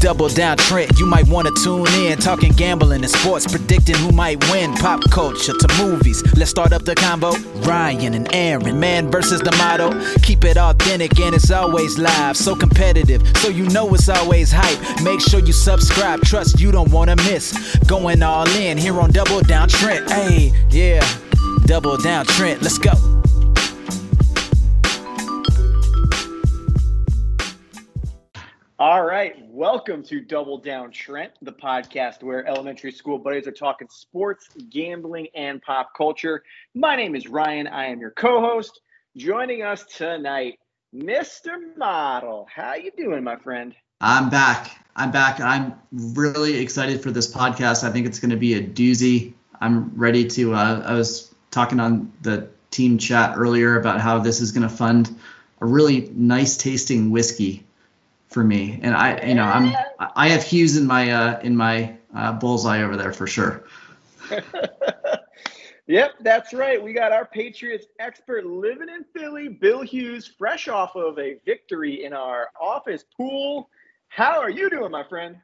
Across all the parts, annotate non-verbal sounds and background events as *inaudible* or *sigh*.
Double down Trent, you might wanna tune in. Talking gambling and sports, predicting who might win. Pop culture to movies. Let's start up the combo. Ryan and Aaron, man versus the motto. Keep it authentic and it's always live. So competitive, so you know it's always hype. Make sure you subscribe, trust you don't wanna miss. Going all in here on Double Down Trent. Hey, yeah, Double Down Trent, let's go. All right, welcome to Double Down Trent, the podcast where elementary school buddies are talking sports, gambling, and pop culture. My name is Ryan. I am your co-host. Joining us tonight, Mr. Model. How you doing, my friend? I'm back. I'm back. I'm really excited for this podcast. I think it's going to be a doozy. I'm ready to. Uh, I was talking on the team chat earlier about how this is going to fund a really nice tasting whiskey for me. And I, you know, I'm I have Hughes in my uh, in my uh, bullseye over there for sure. *laughs* yep, that's right. We got our Patriots expert living in Philly, Bill Hughes, fresh off of a victory in our office pool. How are you doing, my friend?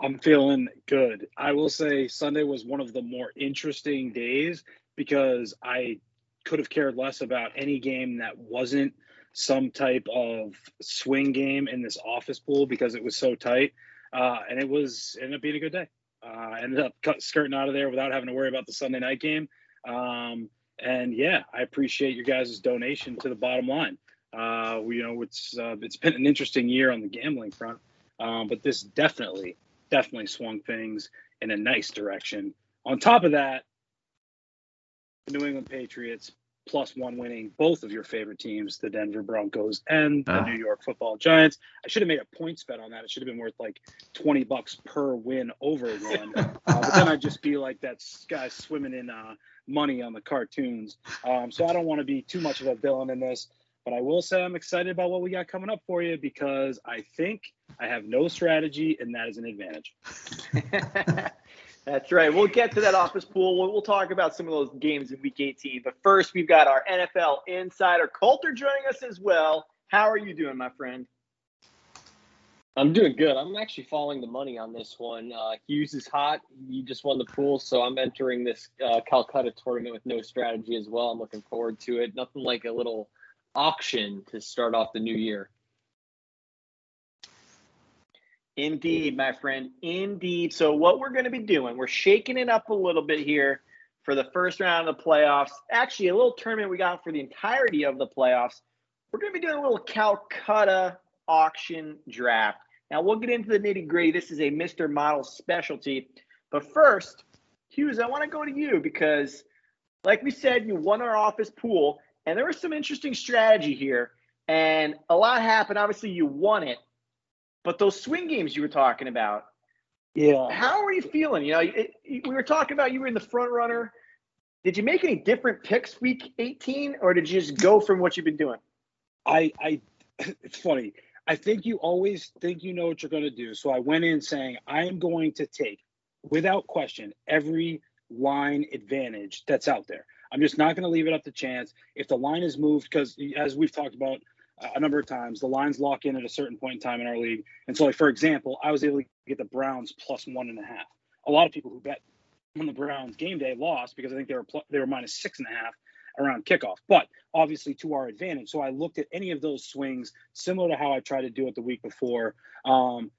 I'm feeling good. I will say Sunday was one of the more interesting days because I could have cared less about any game that wasn't some type of swing game in this office pool because it was so tight. Uh, and it was ended up being a good day. Uh, ended up cut, skirting out of there without having to worry about the Sunday night game. Um, and yeah, I appreciate your guys' donation to the bottom line. Uh, we, you know, it's uh, it's been an interesting year on the gambling front, um, but this definitely definitely swung things in a nice direction. On top of that, New England Patriots plus one winning both of your favorite teams, the Denver Broncos and the uh. New York Football Giants. I should have made a points bet on that. It should have been worth like 20 bucks per win over *laughs* one. uh, but then I'd just be like that guy swimming in uh, money on the cartoons. Um, so I don't want to be too much of a villain in this. But I will say I'm excited about what we got coming up for you because I think I have no strategy, and that is an advantage. *laughs* That's right. We'll get to that office pool. We'll, we'll, talk about some of those games in week 18. But first, we've got our NFL insider, Coulter, joining us as well. How are you doing, my friend? I'm doing good. I'm actually following the money on this one. Uh, Hughes is hot. He just won the pool, so I'm entering this uh, Calcutta tournament with no strategy as well. I'm looking forward to it. Nothing like a little auction to start off the new year. Indeed, my friend. Indeed. So, what we're going to be doing, we're shaking it up a little bit here for the first round of the playoffs. Actually, a little tournament we got for the entirety of the playoffs. We're going to be doing a little Calcutta auction draft. Now, we'll get into the nitty gritty. This is a Mr. Model specialty. But first, Hughes, I want to go to you because, like we said, you won our office pool, and there was some interesting strategy here. And a lot happened. Obviously, you won it. But those swing games you were talking about, yeah. How are you feeling? You know, it, we were talking about you were in the front runner. Did you make any different picks week 18, or did you just go from what you've been doing? I, I, *laughs* it's funny. I think you always think you know what you're going to do. So I went in saying I am going to take, without question, every line advantage that's out there. I'm just not going to leave it up to chance. If the line is moved, because as we've talked about a number of times. The lines lock in at a certain point in time in our league. And so, like for example, I was able to get the Browns plus one and a half. A lot of people who bet on the Browns game day lost because I think they were pl- they were minus six and a half around kickoff, but obviously to our advantage. So I looked at any of those swings similar to how I tried to do it the week before. Um,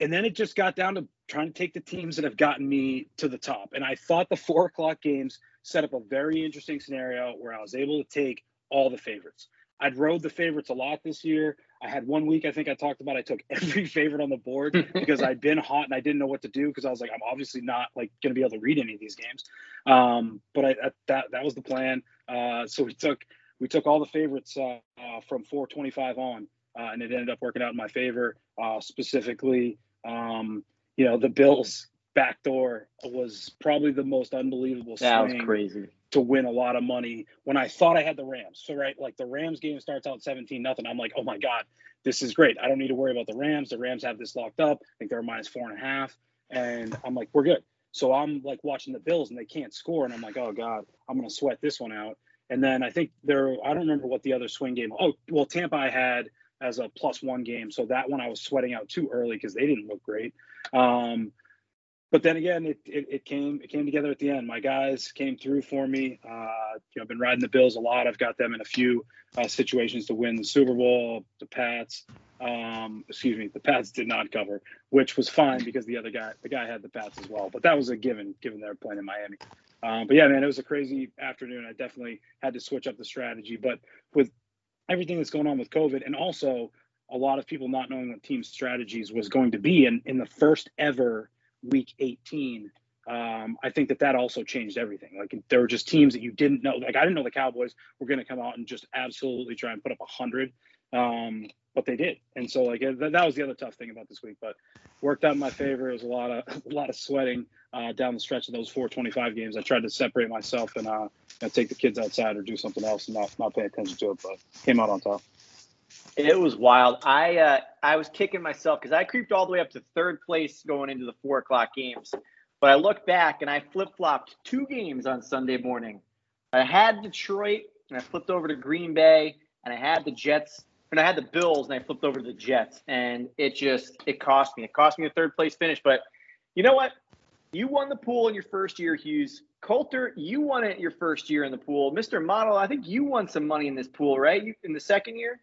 and then it just got down to trying to take the teams that have gotten me to the top. And I thought the four o'clock games set up a very interesting scenario where I was able to take all the favorites. I'd rode the favorites a lot this year. I had one week I think I talked about I took *laughs* every favorite on the board *laughs* because I'd been hot and I didn't know what to do because I was like I'm obviously not like going to be able to read any of these games. Um, but I, that that was the plan. Uh, so we took we took all the favorites uh, uh, from 425 on, uh, and it ended up working out in my favor. Uh, specifically, um, you know, the Bills backdoor was probably the most unbelievable. That was crazy to win a lot of money when I thought I had the Rams. So right, like the Rams game starts out 17 nothing. I'm like, oh my God, this is great. I don't need to worry about the Rams. The Rams have this locked up. I think they're minus four and a half. And I'm like, we're good. So I'm like watching the Bills and they can't score. And I'm like, oh God, I'm gonna sweat this one out. And then I think there I don't remember what the other swing game. Oh, well, Tampa I had as a plus one game. So that one I was sweating out too early because they didn't look great. Um, but then again, it, it, it, came it came together at the end. My guys came through for me. Uh, you know, I've been riding the Bills a lot. I've got them in a few uh, situations to win the Super Bowl. The Pats, um, excuse me, the Pats did not cover, which was fine because the other guy, the guy had the Pats as well. But that was a given, given they're playing in Miami. Um, but yeah, man, it was a crazy afternoon. I definitely had to switch up the strategy. But with everything that's going on with COVID, and also a lot of people not knowing what team strategies was going to be, in in the first ever week 18 um, I think that that also changed everything. Like there were just teams that you didn't know. Like I didn't know the Cowboys were going to come out and just absolutely try and put up a hundred, um, but they did. And so like that, that, was the other tough thing about this week. But worked out in my favor. It was a lot of *laughs* a lot of sweating uh, down the stretch of those 425 games. I tried to separate myself and uh, take the kids outside or do something else and not not pay attention to it, but came out on top. It was wild. I uh, I was kicking myself because I creeped all the way up to third place going into the four o'clock games. But I look back and I flip flopped two games on Sunday morning. I had Detroit and I flipped over to Green Bay and I had the Jets and I had the Bills and I flipped over to the Jets and it just it cost me. It cost me a third place finish. But you know what? You won the pool in your first year, Hughes. Coulter, you won it your first year in the pool. Mr. Model, I think you won some money in this pool, right? You, in the second year?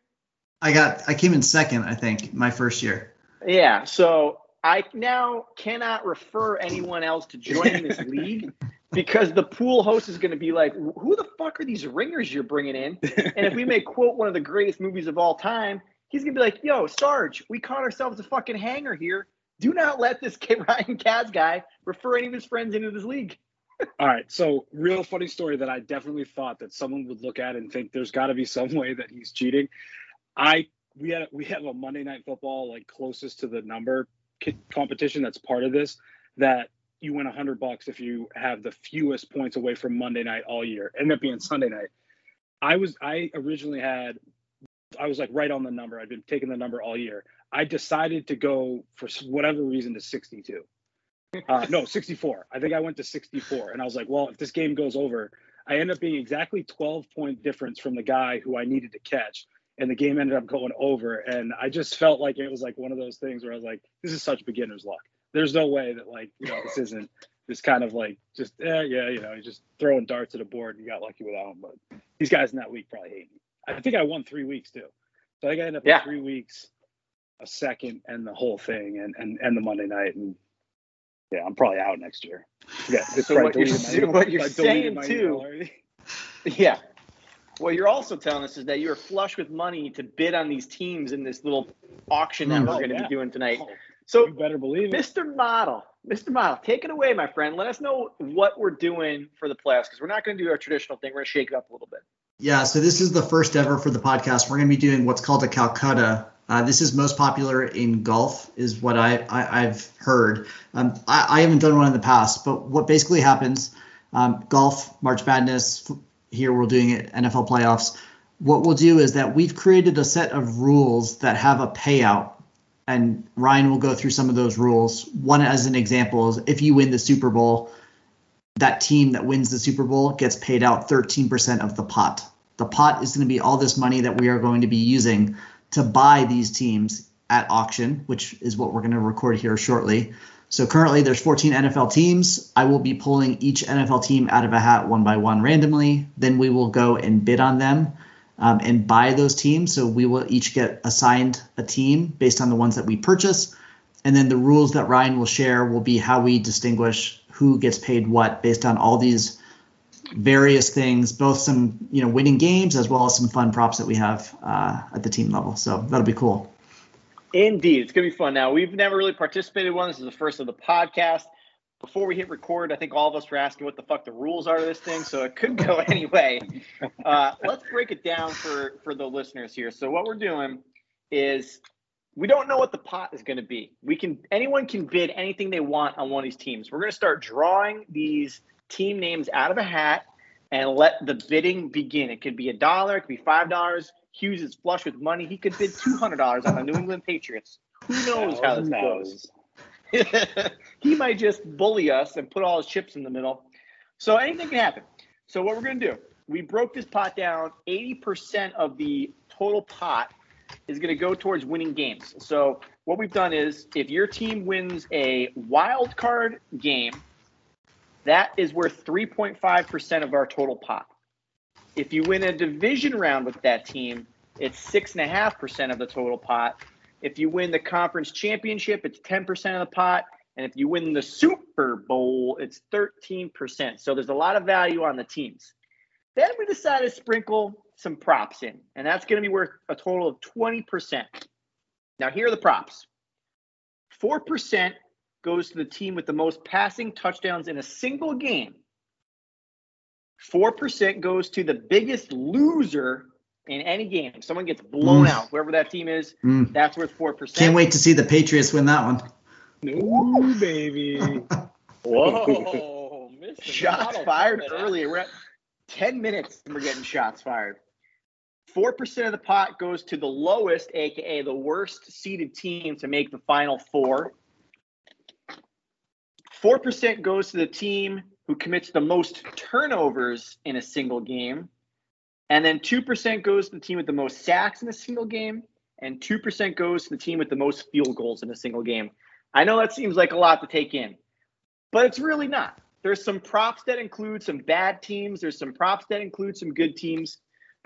I got I came in second, I think, my first year. Yeah, so I now cannot refer anyone else to join this *laughs* league because the pool host is going to be like, "Who the fuck are these ringers you're bringing in?" And if we may quote one of the greatest movies of all time, he's going to be like, "Yo, Sarge, we caught ourselves a fucking hanger here. Do not let this kid *laughs* Ryan Kaz guy refer any of his friends into this league." All right, so real funny story that I definitely thought that someone would look at and think there's got to be some way that he's cheating. I we had we have a Monday Night Football like closest to the number competition that's part of this that you win a hundred bucks if you have the fewest points away from Monday night all year. End up being Sunday night. I was I originally had I was like right on the number. I'd been taking the number all year. I decided to go for whatever reason to 62. Uh, *laughs* no, 64. I think I went to 64, and I was like, well, if this game goes over, I end up being exactly 12 point difference from the guy who I needed to catch and the game ended up going over. And I just felt like it was like one of those things where I was like, this is such beginner's luck. There's no way that like, you know, this isn't this kind of like just yeah, yeah, you know, just throwing darts at a board and you got lucky with that one. But these guys in that week probably hate me. I think I won three weeks too. So I think I ended up yeah. three weeks, a second, and the whole thing, and and and the Monday night, and yeah, I'm probably out next year. Yeah, so what you're, *laughs* what you're saying too. *laughs* Yeah, what you're also telling us is that you're flush with money to bid on these teams in this little auction that oh, we're going to yeah. be doing tonight. Oh, so you better believe it. Mr. Model, Mr. Model, take it away, my friend. Let us know what we're doing for the playoffs because we're not going to do our traditional thing. We're going to shake it up a little bit. Yeah, so this is the first ever for the podcast. We're going to be doing what's called a Calcutta. Uh, this is most popular in golf, is what I, I have heard. Um, I, I, haven't done one in the past, but what basically happens, um, golf, March Madness, here we're doing it NFL playoffs. What we'll do is that we've created a set of rules that have a payout, and Ryan will go through some of those rules. One as an example is if you win the Super Bowl, that team that wins the Super Bowl gets paid out 13% of the pot. The pot is going to be all this money that we are going to be using to buy these teams at auction, which is what we're going to record here shortly. So currently there's 14 NFL teams. I will be pulling each NFL team out of a hat one by one randomly. Then we will go and bid on them um, and buy those teams. So we will each get assigned a team based on the ones that we purchase. And then the rules that Ryan will share will be how we distinguish who gets paid what based on all these various things, both some you know winning games as well as some fun props that we have uh, at the team level. So that'll be cool. Indeed, it's gonna be fun. Now we've never really participated in one. This is the first of the podcast. Before we hit record, I think all of us were asking what the fuck the rules are to this thing, so it could go *laughs* anyway. Uh, let's break it down for for the listeners here. So what we're doing is we don't know what the pot is going to be. We can anyone can bid anything they want on one of these teams. We're going to start drawing these team names out of a hat and let the bidding begin. It could be a dollar, it could be five dollars, Hughes is flush with money. He could bid two hundred dollars on the New England Patriots. Who knows how this goes? *laughs* he might just bully us and put all his chips in the middle. So anything can happen. So what we're gonna do? We broke this pot down. Eighty percent of the total pot is going to go towards winning games. So what we've done is if your team wins a wild card game, that is worth 3.5% of our total pot. If you win a division round with that team, it's 6.5% of the total pot. If you win the conference championship, it's 10% of the pot. And if you win the Super Bowl, it's 13%. So there's a lot of value on the teams. Then we decided to sprinkle some props in, and that's going to be worth a total of 20%. Now, here are the props 4% goes to the team with the most passing touchdowns in a single game. 4% goes to the biggest loser in any game. someone gets blown mm. out, whoever that team is, mm. that's worth 4%. Can't wait to see the Patriots win that one. Ooh, *laughs* baby. Whoa. Shots fired early. We're at 10 minutes and we're getting shots fired. 4% of the pot goes to the lowest, aka the worst seeded team to make the final four. 4% goes to the team who commits the most turnovers in a single game. And then 2% goes to the team with the most sacks in a single game. And 2% goes to the team with the most field goals in a single game. I know that seems like a lot to take in, but it's really not. There's some props that include some bad teams, there's some props that include some good teams.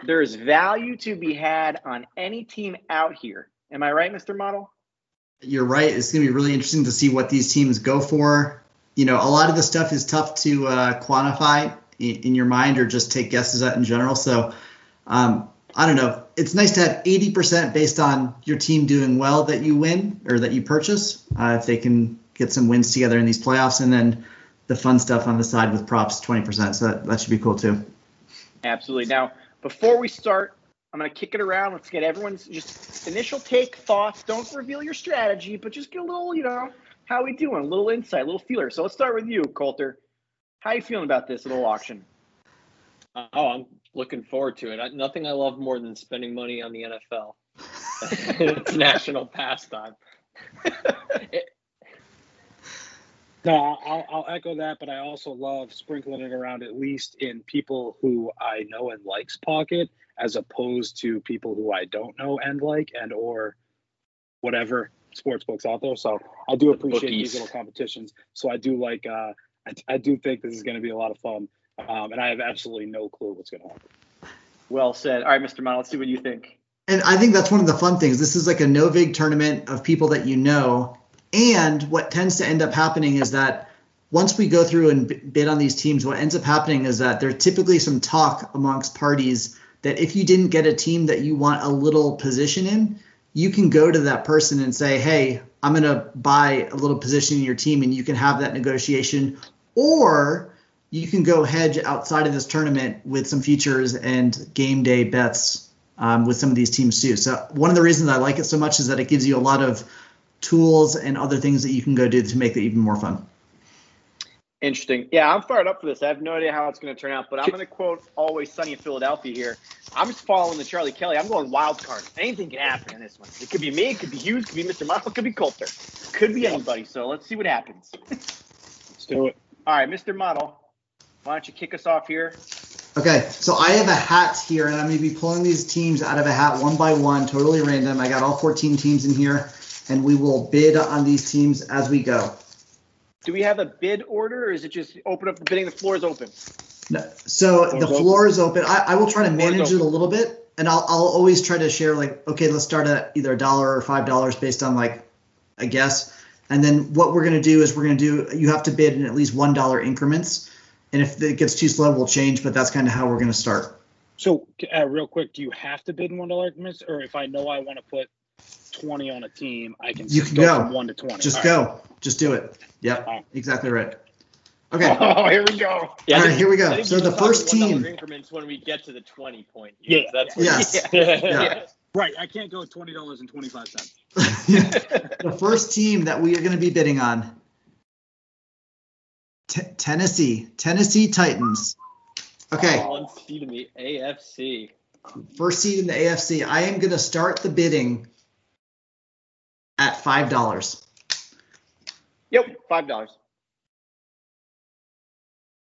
There's value to be had on any team out here. Am I right, Mr. Model? You're right. It's going to be really interesting to see what these teams go for. You know, a lot of the stuff is tough to uh, quantify in, in, your mind or just take guesses at in general. So, um, I don't know. It's nice to have 80% based on your team doing well that you win or that you purchase. Uh, if they can get some wins together in these playoffs, and then the fun stuff on the side with props 20%. So that, that should be cool too. Absolutely. Now, before we start, I'm going to kick it around. Let's get everyone's just initial take, thoughts. Don't reveal your strategy, but just get a little, you know, how we doing? A little insight, a little feeler. So let's start with you, Colter. How you feeling about this little auction? Oh, I'm looking forward to it. I, nothing I love more than spending money on the NFL. *laughs* it's *laughs* national pastime. *laughs* it, no, I'll, I'll echo that, but I also love sprinkling it around at least in people who I know and likes pocket, as opposed to people who I don't know and like, and or whatever sports books out there. So I do appreciate these little competitions. So I do like, uh, I, I do think this is going to be a lot of fun, um, and I have absolutely no clue what's going to happen. Well said. All right, Mr. Mon, let's see what you think. And I think that's one of the fun things. This is like a no vig tournament of people that you know and what tends to end up happening is that once we go through and bid on these teams, what ends up happening is that there's typically some talk amongst parties that if you didn't get a team that you want a little position in, you can go to that person and say, hey, I'm going to buy a little position in your team, and you can have that negotiation. Or you can go hedge outside of this tournament with some futures and game day bets um, with some of these teams too. So one of the reasons I like it so much is that it gives you a lot of tools and other things that you can go do to make it even more fun. Interesting. Yeah, I'm fired up for this. I have no idea how it's going to turn out, but I'm going to quote Always Sunny in Philadelphia here. I'm just following the Charlie Kelly. I'm going wild card. Anything can happen in this one. It could be me, it could be Hughes, it could be Mr. Michael, it could be Colter. Could be anybody. So let's see what happens. *laughs* let's do it. All right, Mr. Model, why don't you kick us off here? Okay, so I have a hat here, and I'm going to be pulling these teams out of a hat one by one, totally random. I got all 14 teams in here and we will bid on these teams as we go. Do we have a bid order, or is it just open up the bidding? The floor is open. No, so the floor is open. I, I will try to manage it a little bit, and I'll, I'll always try to share like, okay, let's start at either a dollar or five dollars based on like a guess, and then what we're gonna do is we're gonna do. You have to bid in at least one dollar increments, and if it gets too slow, we'll change. But that's kind of how we're gonna start. So, uh, real quick, do you have to bid in one dollar increments, or if I know I want to put 20 on a team, I can, you can go, go. from 1 to 20. Just All go. Right. Just do it. Yep. Right. Exactly right. Okay. *laughs* Oh, here we go. Yeah, All right, here we go. So the first team increments when we get to the 20 point. Yeah, that's yes. *laughs* Yeah. yeah. Right, I can't go twenty dollars and twenty five cents. *laughs* the first team that we are going to be bidding on, T- Tennessee, Tennessee Titans. Okay. Oh, one seed in the AFC. First seed in the AFC. I am going to start the bidding at five dollars. Yep, five dollars.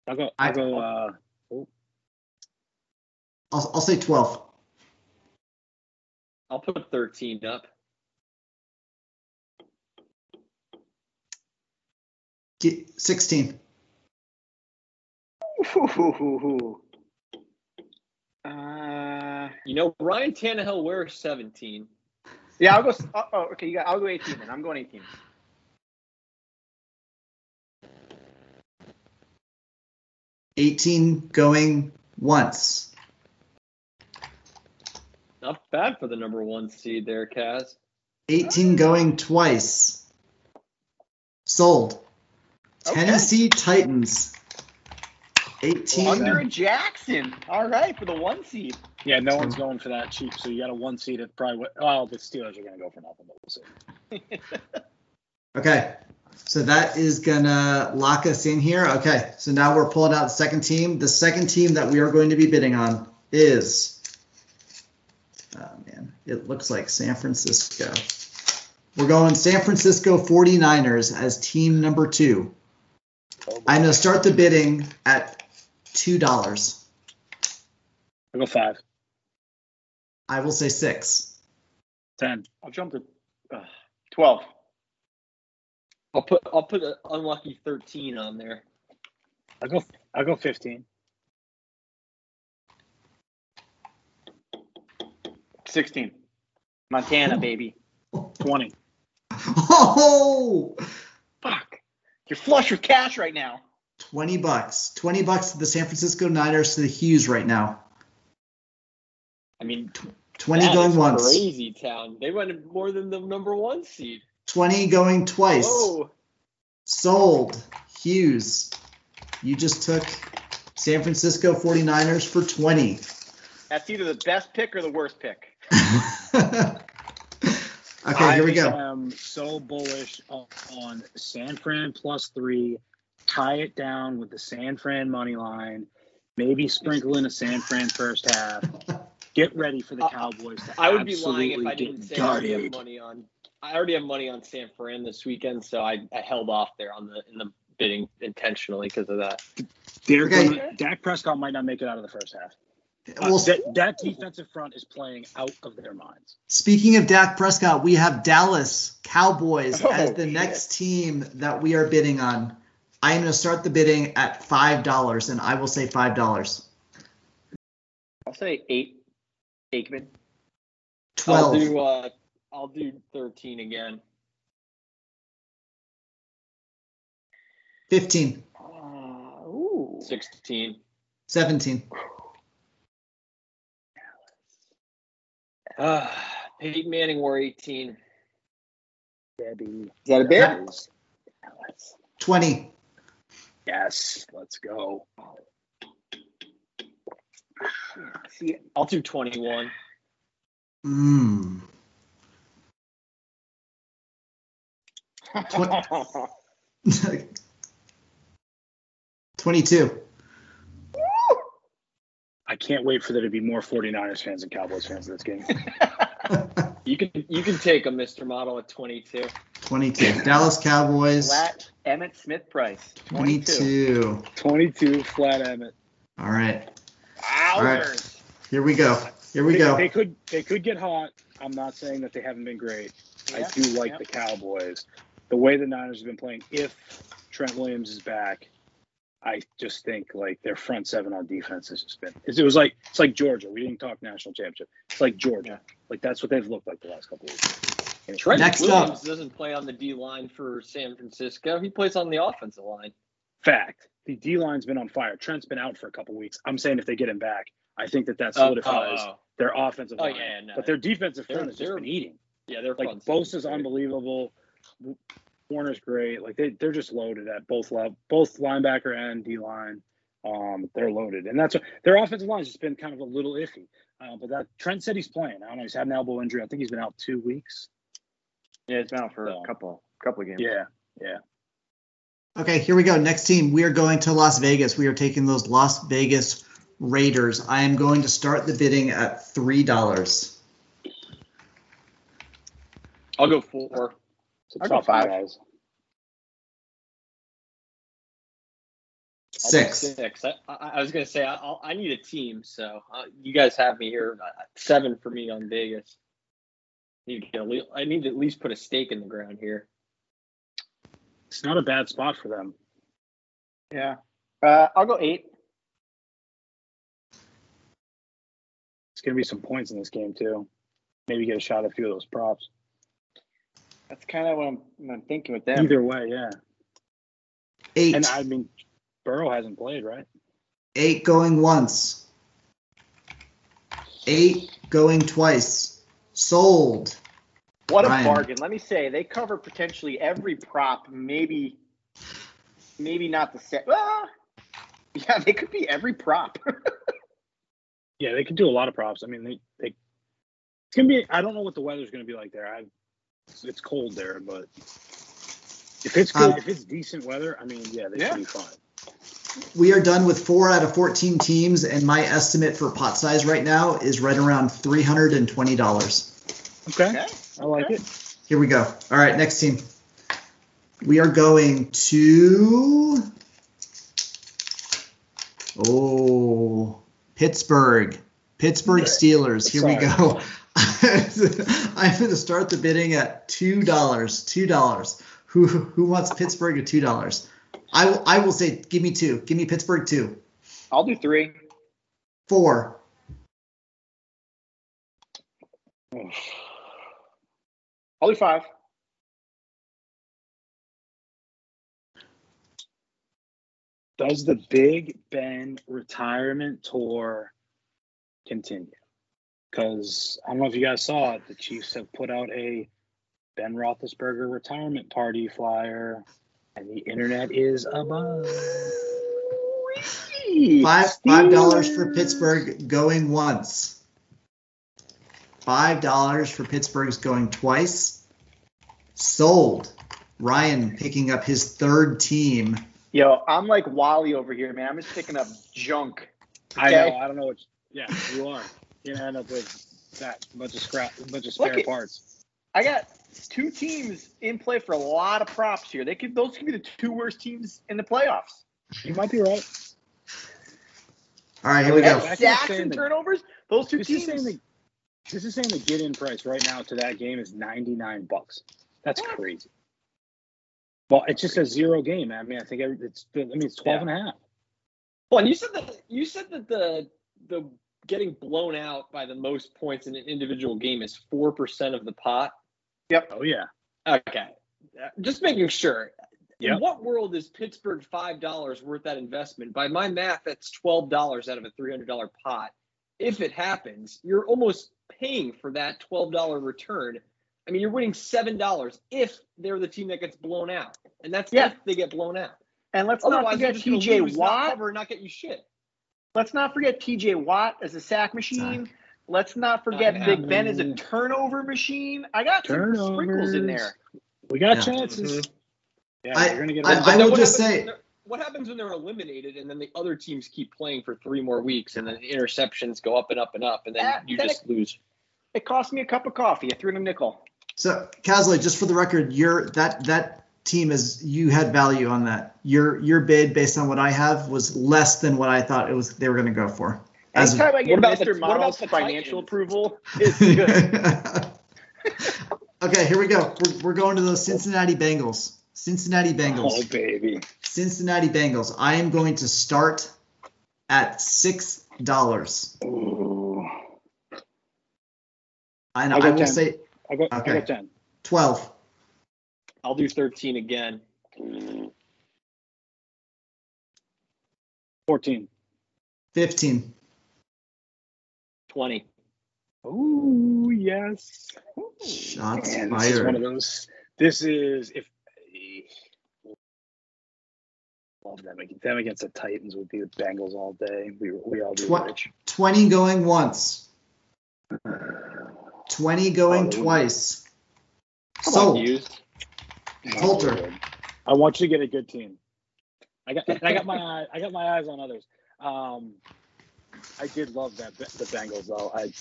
I'll go. I'll go. Uh, I'll, I'll say twelve. I'll put 13 up. Get 16. Ooh. *laughs* Uh, You know, Ryan Tannehill wears 17. yeah, I'll go. Oh, oh, okay, you got. I'll go 18 then. I'm going 18. Eighteen going once. Not bad for the number one seed there, Kaz. 18 going twice. Sold. Okay. Tennessee Titans. 18. Under Jackson. All right, for the one seed. Yeah, no one's going for that cheap. So you got a one seed at probably. Well, oh, the Steelers are going to go for nothing, but we'll see. Okay. So that is gonna lock us in here. Okay. So now we're pulling out the second team. The second team that we are going to be bidding on is oh man, it looks like San Francisco. We're going San Francisco 49ers as team number two. I'm gonna start the bidding at two dollars. I'll go five, I will say six. ten. I'll jump to uh, 12. I'll put I'll put an unlucky 13 on there. I'll go. I'll go fifteen. 16. Montana, baby. Twenty. Oh, Fuck. You're flush with cash right now. 20 bucks. 20 bucks to the San Francisco Niners to the Hughes right now. I mean, 20 that going is once. Crazy town. They went more than the number one seed. 20 going twice. Whoa. Sold. Hughes. You just took San Francisco 49ers for 20. That's either the best pick or the worst pick. *laughs* okay, here we go. I am so bullish on, on San Fran plus three. Tie it down with the San Fran money line. Maybe sprinkle in a San Fran first half. *laughs* Get ready for the I- Cowboys to I would be lying if absolutely I didn't get say I have money on. I already have money on San Fran this weekend, so I, I held off there on the in the bidding intentionally because of that. They're Okay. Dak Prescott might not make it out of the first half. Uh, Well, that, that defensive front is playing out of their minds. speaking of Dak Prescott, we have Dallas Cowboys Oh, as the shit. next team that we are bidding on. I am going to start the bidding at $5, and I will say $5. I'll say 8. Aikman. 12. I'll do uh I'll do 13 again. 15. Uh, ooh. 16. 17. Uh, Peyton Manning wore 18. Debbie. Is that a bid? 20. Yes, let's go. See, I'll do 21. Mm. Twen- *laughs* 22. I can't wait for there to be more 49ers fans and Cowboys fans in this game. *laughs* You can you can take a Mr. Model at 22. 22. Dallas Cowboys. Flat Emmitt Smith price. 22. 22. 22 flat Emmitt. All right. right. Hours. Here we go. Here we they, go. They could they could get hot. I'm not saying that they haven't been great. I do like yeah. the Cowboys. The way the Niners have been playing, if Trent Williams is back, I just think like their front seven on defense has just been. It was like it's like Georgia. We didn't talk national championship. It's like Georgia. Like that's what they've looked like the last couple of weeks. And Trent Next Williams up. doesn't play on the D line for San Francisco. He plays on the offensive line. fact, the D line's been on fire. Trent's been out for a couple weeks. I'm saying if they get him back, I think that that Oh, solidifies oh, oh. their offensive Oh, line. yeah, no. but their defensive They're- front has just been eating. Yeah, they're Like front seven Bosa's great. unbelievable. Warner's great. Like they they're just loaded at both level, both linebacker and D line. Um, they're loaded, and that's what their offensive line's just been kind of a little iffy. Uh, but that Trent said he's playing. I don't know. He's had an elbow injury. I think he's been out two weeks. Yeah, it's been out for So- a couple couple of games. Yeah, yeah. Okay, here we go. Next team. We are going to Las Vegas. We are taking those Las Vegas Raiders. I am going to start the bidding at $3. I'll go four. It's a I'll go five. guys. Six. Six. I, I, I was gonna say I, I'll, I need a team, so uh, you guys have me here. Uh, seven for me on Vegas. Need to get a le- I need to at least put a stake in the ground here. It's not a bad spot for them. Yeah. Uh, I'll go eight. It's gonna be some points in this game too. Maybe get a shot at a few of those props. That's kind of what I'm, what I'm thinking with them. Either way, yeah. Eight. And I mean, Burrow hasn't played, right? Eight going once. Eight going twice. Sold. What a bargain. Let me say, they cover potentially every prop, maybe maybe not the set. Ah, yeah, they could be every prop. *laughs* Yeah, they could do a lot of props. I mean, they they it's gonna be. I don't know what the weather's gonna be like there. I it's, it's cold there, but if it's good, Um, if it's decent weather, I mean, yeah, they Yeah. should be fine. We are done with four out of 14 teams, and my estimate for pot size right now is right around $320. Okay, okay. I like okay. it. Here we go. All right, next team. We are going to. Oh, Pittsburgh. Pittsburgh Okay. Steelers. Here we go. I'm going to start the bidding at two dollars. Two dollars. Who who wants Pittsburgh at two dollars? I will. I will say, give me two. Give me Pittsburgh two. I'll do three. Four. I'll do five. Does the Big Ben retirement tour continue? Because I don't know if you guys saw it. The Chiefs have put out a Ben Roethlisberger retirement party flyer, and the internet is abuzz. Five five dollars for Pittsburgh going once. Five dollars for Pittsburgh's going twice. Sold. Ryan picking up his third team. Yo, I'm like WALL-E over here, man. I'm just picking up junk. I know. I don't know what. Yeah, you are. You're end up with that bunch of scrap, bunch of spare at- parts. I got two teams in play for a lot of props here. They could those could be the two worst teams in the playoffs. You might be right. All right, here we go. Back Sacks and turnovers. Those two This teams. saying the this is saying the get in price right now to that game is 99 bucks. That's What? crazy. Well, it's just a zero game. I mean, I think it's I mean it's 12 and a half. Well, and you said that you said that the the getting blown out by the most points in an individual game is four percent of the pot. Yep. Oh yeah. Okay, just making sure. Yep. In what world is Pittsburgh five dollars worth that investment? By my math, that's twelve dollars out of a three hundred dollar pot. If it happens, you're almost paying for that twelve dollar return. I mean, you're winning seven dollars if they're the team that gets blown out, and that's Yeah. if they get blown out. and let's not Otherwise, they're forget TJ lose, not Watt. cover, and not get you shit. Let's not forget TJ Watt as a sack machine. Let's not forget Not Big Ben as a turnover machine. I got some sprinkles in there. We got Yeah. chances. Yeah, I- you're gonna get. I- But I then will what just happens say- what happens when they're eliminated and then the other teams keep playing for three more weeks and then the interceptions go up and up and up and then Uh, you then just lose. It cost me a cup of coffee. I threw in a nickel. So, Casley, just for the record, you're that that team is you had value on that. Your your bid based on what I have was less than what I thought it was they were going to go for. As Anytime I get What about Mr. the- what about the financial Titans? approval, *laughs* it's good. *laughs* okay, here we go. We're, we're going to those Cincinnati Bengals. Cincinnati oh, Bengals. Oh baby. Cincinnati Bengals. I am going to start at six dollars, Ooh. and I I, got will 10. say I got. I got ten. twelve. I'll do 13 again. Fourteen. 15. 20. Oh, yes. Shots Man, this is one of those. This is if. Love them. ag- Them against the Titans would be the Bengals all day. We we all do. Twen- rich. 20 going once. 20 going Oh. twice. So, on, Sold. Hughes. Coulter. I want you to get a good team. I got I got my eye, I got my eyes on others. Um, I did love that the Bengals though. I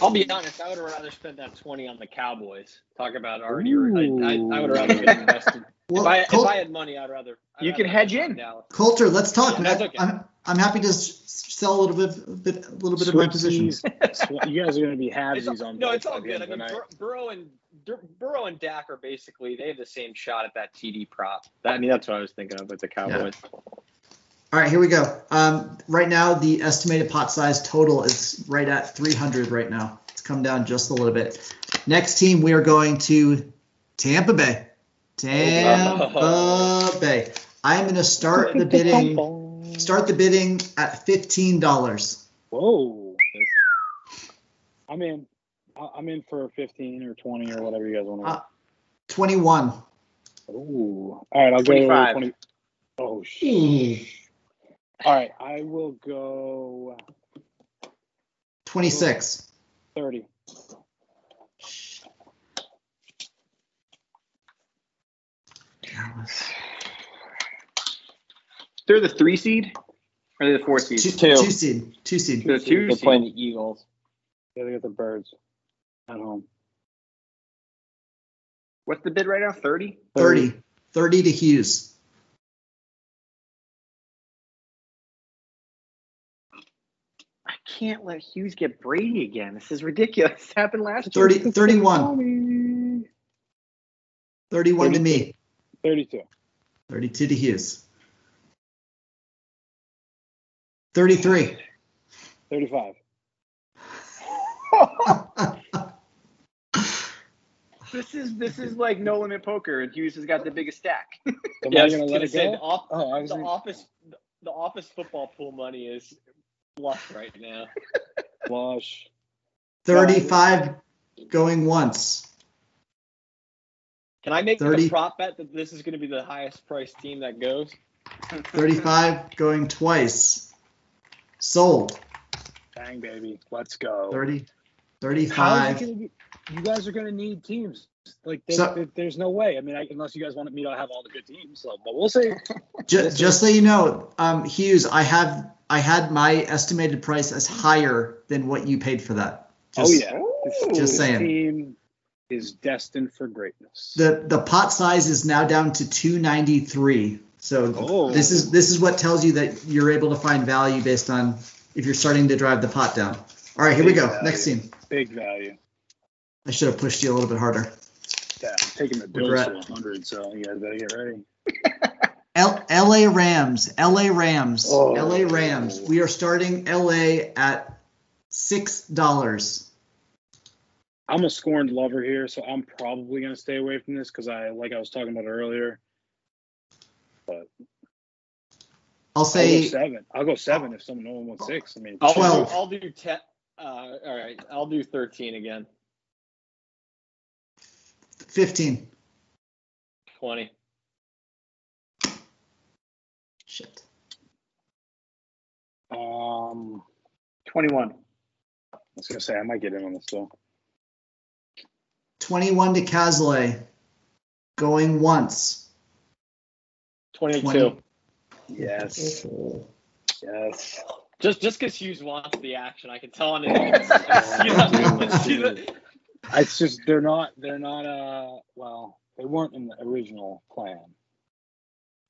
I'll be honest, I would have rather spent that 20 on the Cowboys. Talk about already. I, I, I would rather been invested. Well, if, I, Col- if I had money, I'd rather. I'd You can rather hedge in. Dallas. Coulter, let's talk. Yeah, that's man. okay. I'm, I'm happy to sell a little bit, a bit, a little bit of my position. Swifties, sw- you guys are going to be It's halvesies all, on no, it's all by the end good. I mean. Bur- Burrow and Dur- Burrow and Dak are basically they have the same shot at that TD prop. That, I mean, that's what I was thinking of with the Cowboys. All right, here we go. Um, right now, the estimated pot size total is right at 300 right now. It's come down just a little bit. Next team, we are going to Tampa Bay. Tampa Oh. *laughs* Bay. I'm going to start the bidding. *laughs* Start the bidding at fifteen dollars. Whoa. I'm in. I- I'm in for 15 or 20 or whatever you guys want to. Uh, Twenty-one. Ooh. All right, I'll 25. go 20. Oh, shit. All right, I will go Twenty-six. 30. Dallas. They're the three seed or they're the four seed? Two, Two. two seed. Two seed. The two seed. They're playing the Eagles. Yeah, they got the birds at home. What's the bid right now? 30? 30. 30 to Hughes. I can't let Hughes get Brady again. This is ridiculous. *laughs* This happened last year. 30, 31. 31 to me. 32. 32 to Hughes. 33. 35. This is this is like no limit poker, and Hughes has got the biggest stack. *laughs* Am Yeah, I I going to let gonna it say go? the, off, Oh, I was the gonna- office the office football pool money is flush right now. *laughs* Flush. 35 going once. Can I make 30. a prop bet that this is going to be the highest priced team that goes? 35 going twice. Sold. Bang, baby. Let's go. 30, How is it 35. gonna be, you guys are going to need teams. Like, there, So- there's no way. I mean, I, unless you guys want me to I have all the good teams. So, but we'll see. *laughs* Just, just so you know, um, Hughes, I have I had my estimated price as higher than what you paid for that. oh, Just- yeah. Ooh. Just This saying. team is destined for greatness. The the pot size is now down to 293. So Oh. this is this is what tells you that you're able to find value based on if you're starting to drive the pot down. All right, here we go. Big Next team. Big value. I should have pushed you a little bit harder. Yeah, I'm taking the Bills Regret. to 100, so you guys better get ready. L- LA Rams, LA Rams, Oh. LA Rams. We are starting LA at six dollars. I'm a scorned lover here, so I'm probably going to stay away from this because I, like I was talking about earlier, I'll I'll say seven. I'll go seven if someone no one wants six. I mean, I'll, Twelve. Do, I'll do ten. Uh, all right, I'll do thirteen again. Fifteen. Twenty. Shit. um, 21. I was going to say I might get in on this though. Twenty-one to Casley. Going once. Twenty-two. 20. Yes, yes. Just just because Hughes wants the action, I can tell on his. I see It's just they're not they're not uh well they weren't in the original plan.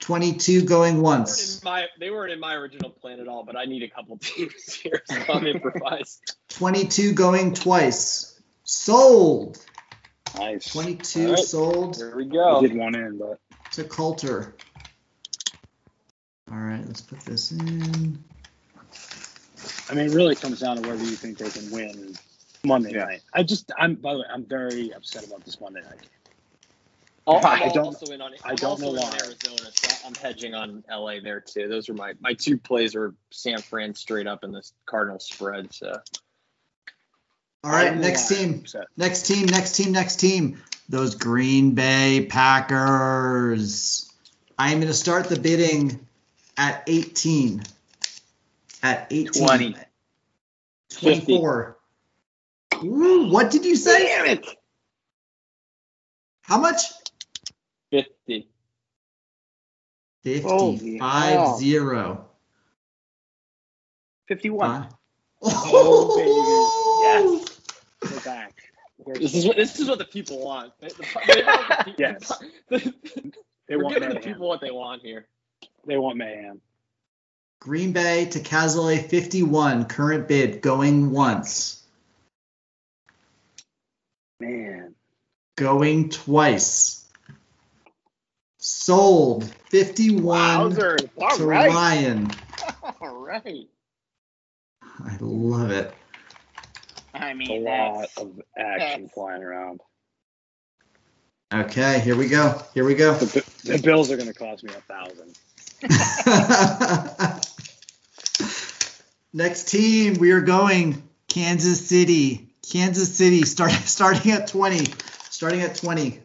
Twenty-two going They weren't once. my, they weren't in my original plan at all, but I need a couple *laughs* teams here, so I'm improvised. Twenty-two going twice. Sold. Nice. Twenty-two All right. sold There we I go. did one in, but to Coulter. All right, let's put this in. I mean, it really comes down to whether you think they can win Monday Yeah. night. I just I'm by the way I'm very upset about this Monday night. game. Oh, I'll, I don't- also in on. I I'm don't also know in why. Arizona, so I'm hedging on LA there too. Those are my my two plays are San Fran straight up in this Cardinal spread. So All I right, don't know next team. upset. Next team, next team, next team. Those Green Bay Packers. I am going to start the bidding at 18. At 18. 20. 24. Ooh, what did you say? Damn it! How much? fifty. 50. Holy 5 hell. 0. 51. Five. Oh, oh baby. We're back. We're This is what this is what the people want. The- the- they want the- *laughs* Yes. the- *laughs* They We're want giving the people what they want here. They want mayhem. Green Bay to Cazalet 51, current bid going once, Man. going twice. Sold 51 Wowzer. All to right. Ryan. *laughs* All right. I love it. I mean, a lot that's, of action that's- flying around. Okay, here we go. Here we go. The, the bills are going to cost me a thousand. *laughs* Next team, we are going Kansas City. Kansas City start, *laughs* starting at 20. Starting at 20.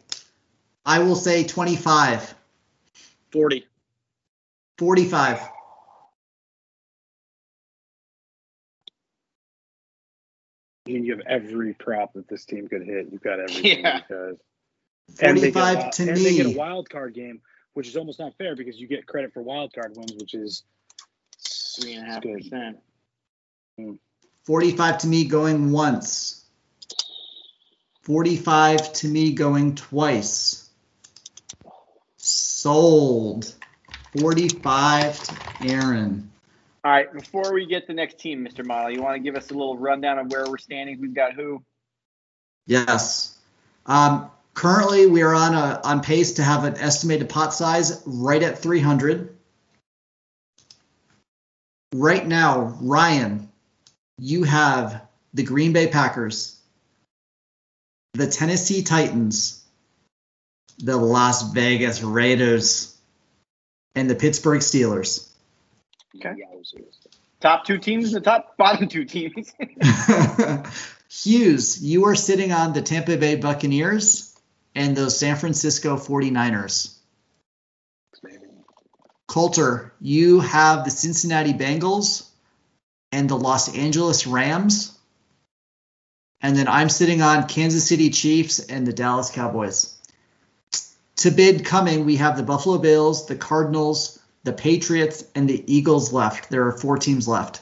I will say 25. 40. 45. I mean, you have every prop that this team could hit. You've got everything Yeah. because and they get a 45 wi- to and they get a wild card game, which is almost not fair because you get credit for wild card wins, which is three and a half good. percent. Mm. 45 to me going once. 45 to me going twice. Sold. 45 to Aaron. All right, before we get to the next team, Mr. Model, you want to give us a little rundown of where we're standing? We've got who? Yes. Um, currently, we are on a on pace to have an estimated pot size right at 300. Right now, Ryan, you have the Green Bay Packers, the Tennessee Titans, the Las Vegas Raiders, and the Pittsburgh Steelers. Okay. Top two teams, the top bottom two teams. *laughs* Hughes, you are sitting on the Tampa Bay Buccaneers and the San Francisco 49ers. Maybe. Coulter, you have the Cincinnati Bengals and the Los Angeles Rams. And then I'm sitting on Kansas City Chiefs and the Dallas Cowboys. To bid coming, we have the Buffalo Bills, the Cardinals, the Patriots, and the Eagles left. There are four teams left.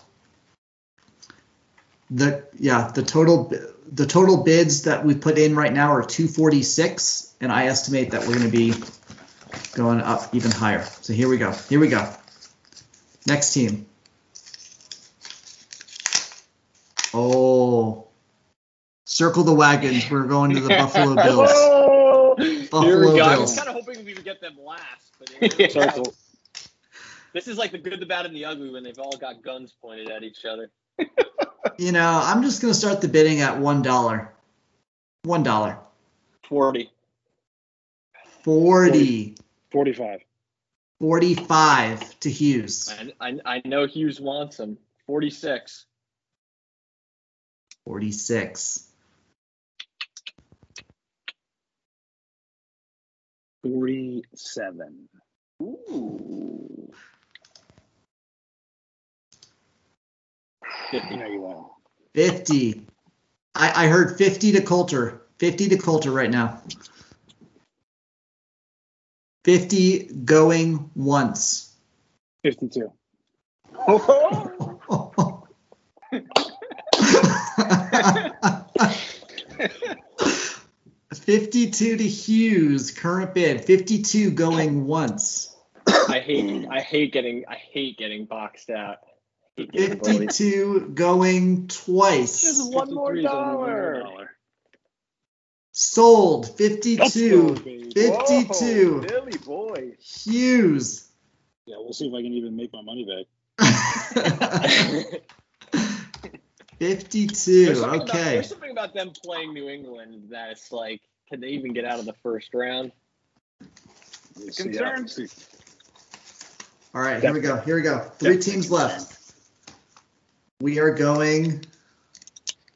The yeah, the total the total bids that we put in right now are 246, and I estimate that we're going to be going up even higher. So here we go. Here we go. Next team. Oh, circle the wagons. We're going to the Buffalo *laughs* Bills. Oh, Here Buffalo we go. I was kind of hoping we would get them last, but it- Yeah. *laughs* This is like the good, the bad, and the ugly when they've all got guns pointed at each other. *laughs* You know, I'm just going to start the bidding at one dollar. One dollar. 40. Forty. 45. 45 to Hughes. I, I, I know Hughes wants them. 46. 46. 47. Ooh. 50. You know you want. 50. I, I heard 50 to Coulter. 50 to Coulter right now. 50 going once. 52. *laughs* Fifty-two to Hughes, current bid. Fifty-two going once. I hate I hate getting I hate getting boxed out. I hate bullied. Fifty-two going twice. Just one more 53 is only one more dollar. dollar. Sold. 52. Go, 52. Whoa, Billy boy. Hughes. Yeah, we'll see if I can even make my money back. *laughs* Fifty-two. There's something, about, Okay. there's something about them playing New England that it's like, can they even get out of the first round? Concerns. All right, here we go. Here we go. Three teams left. We are going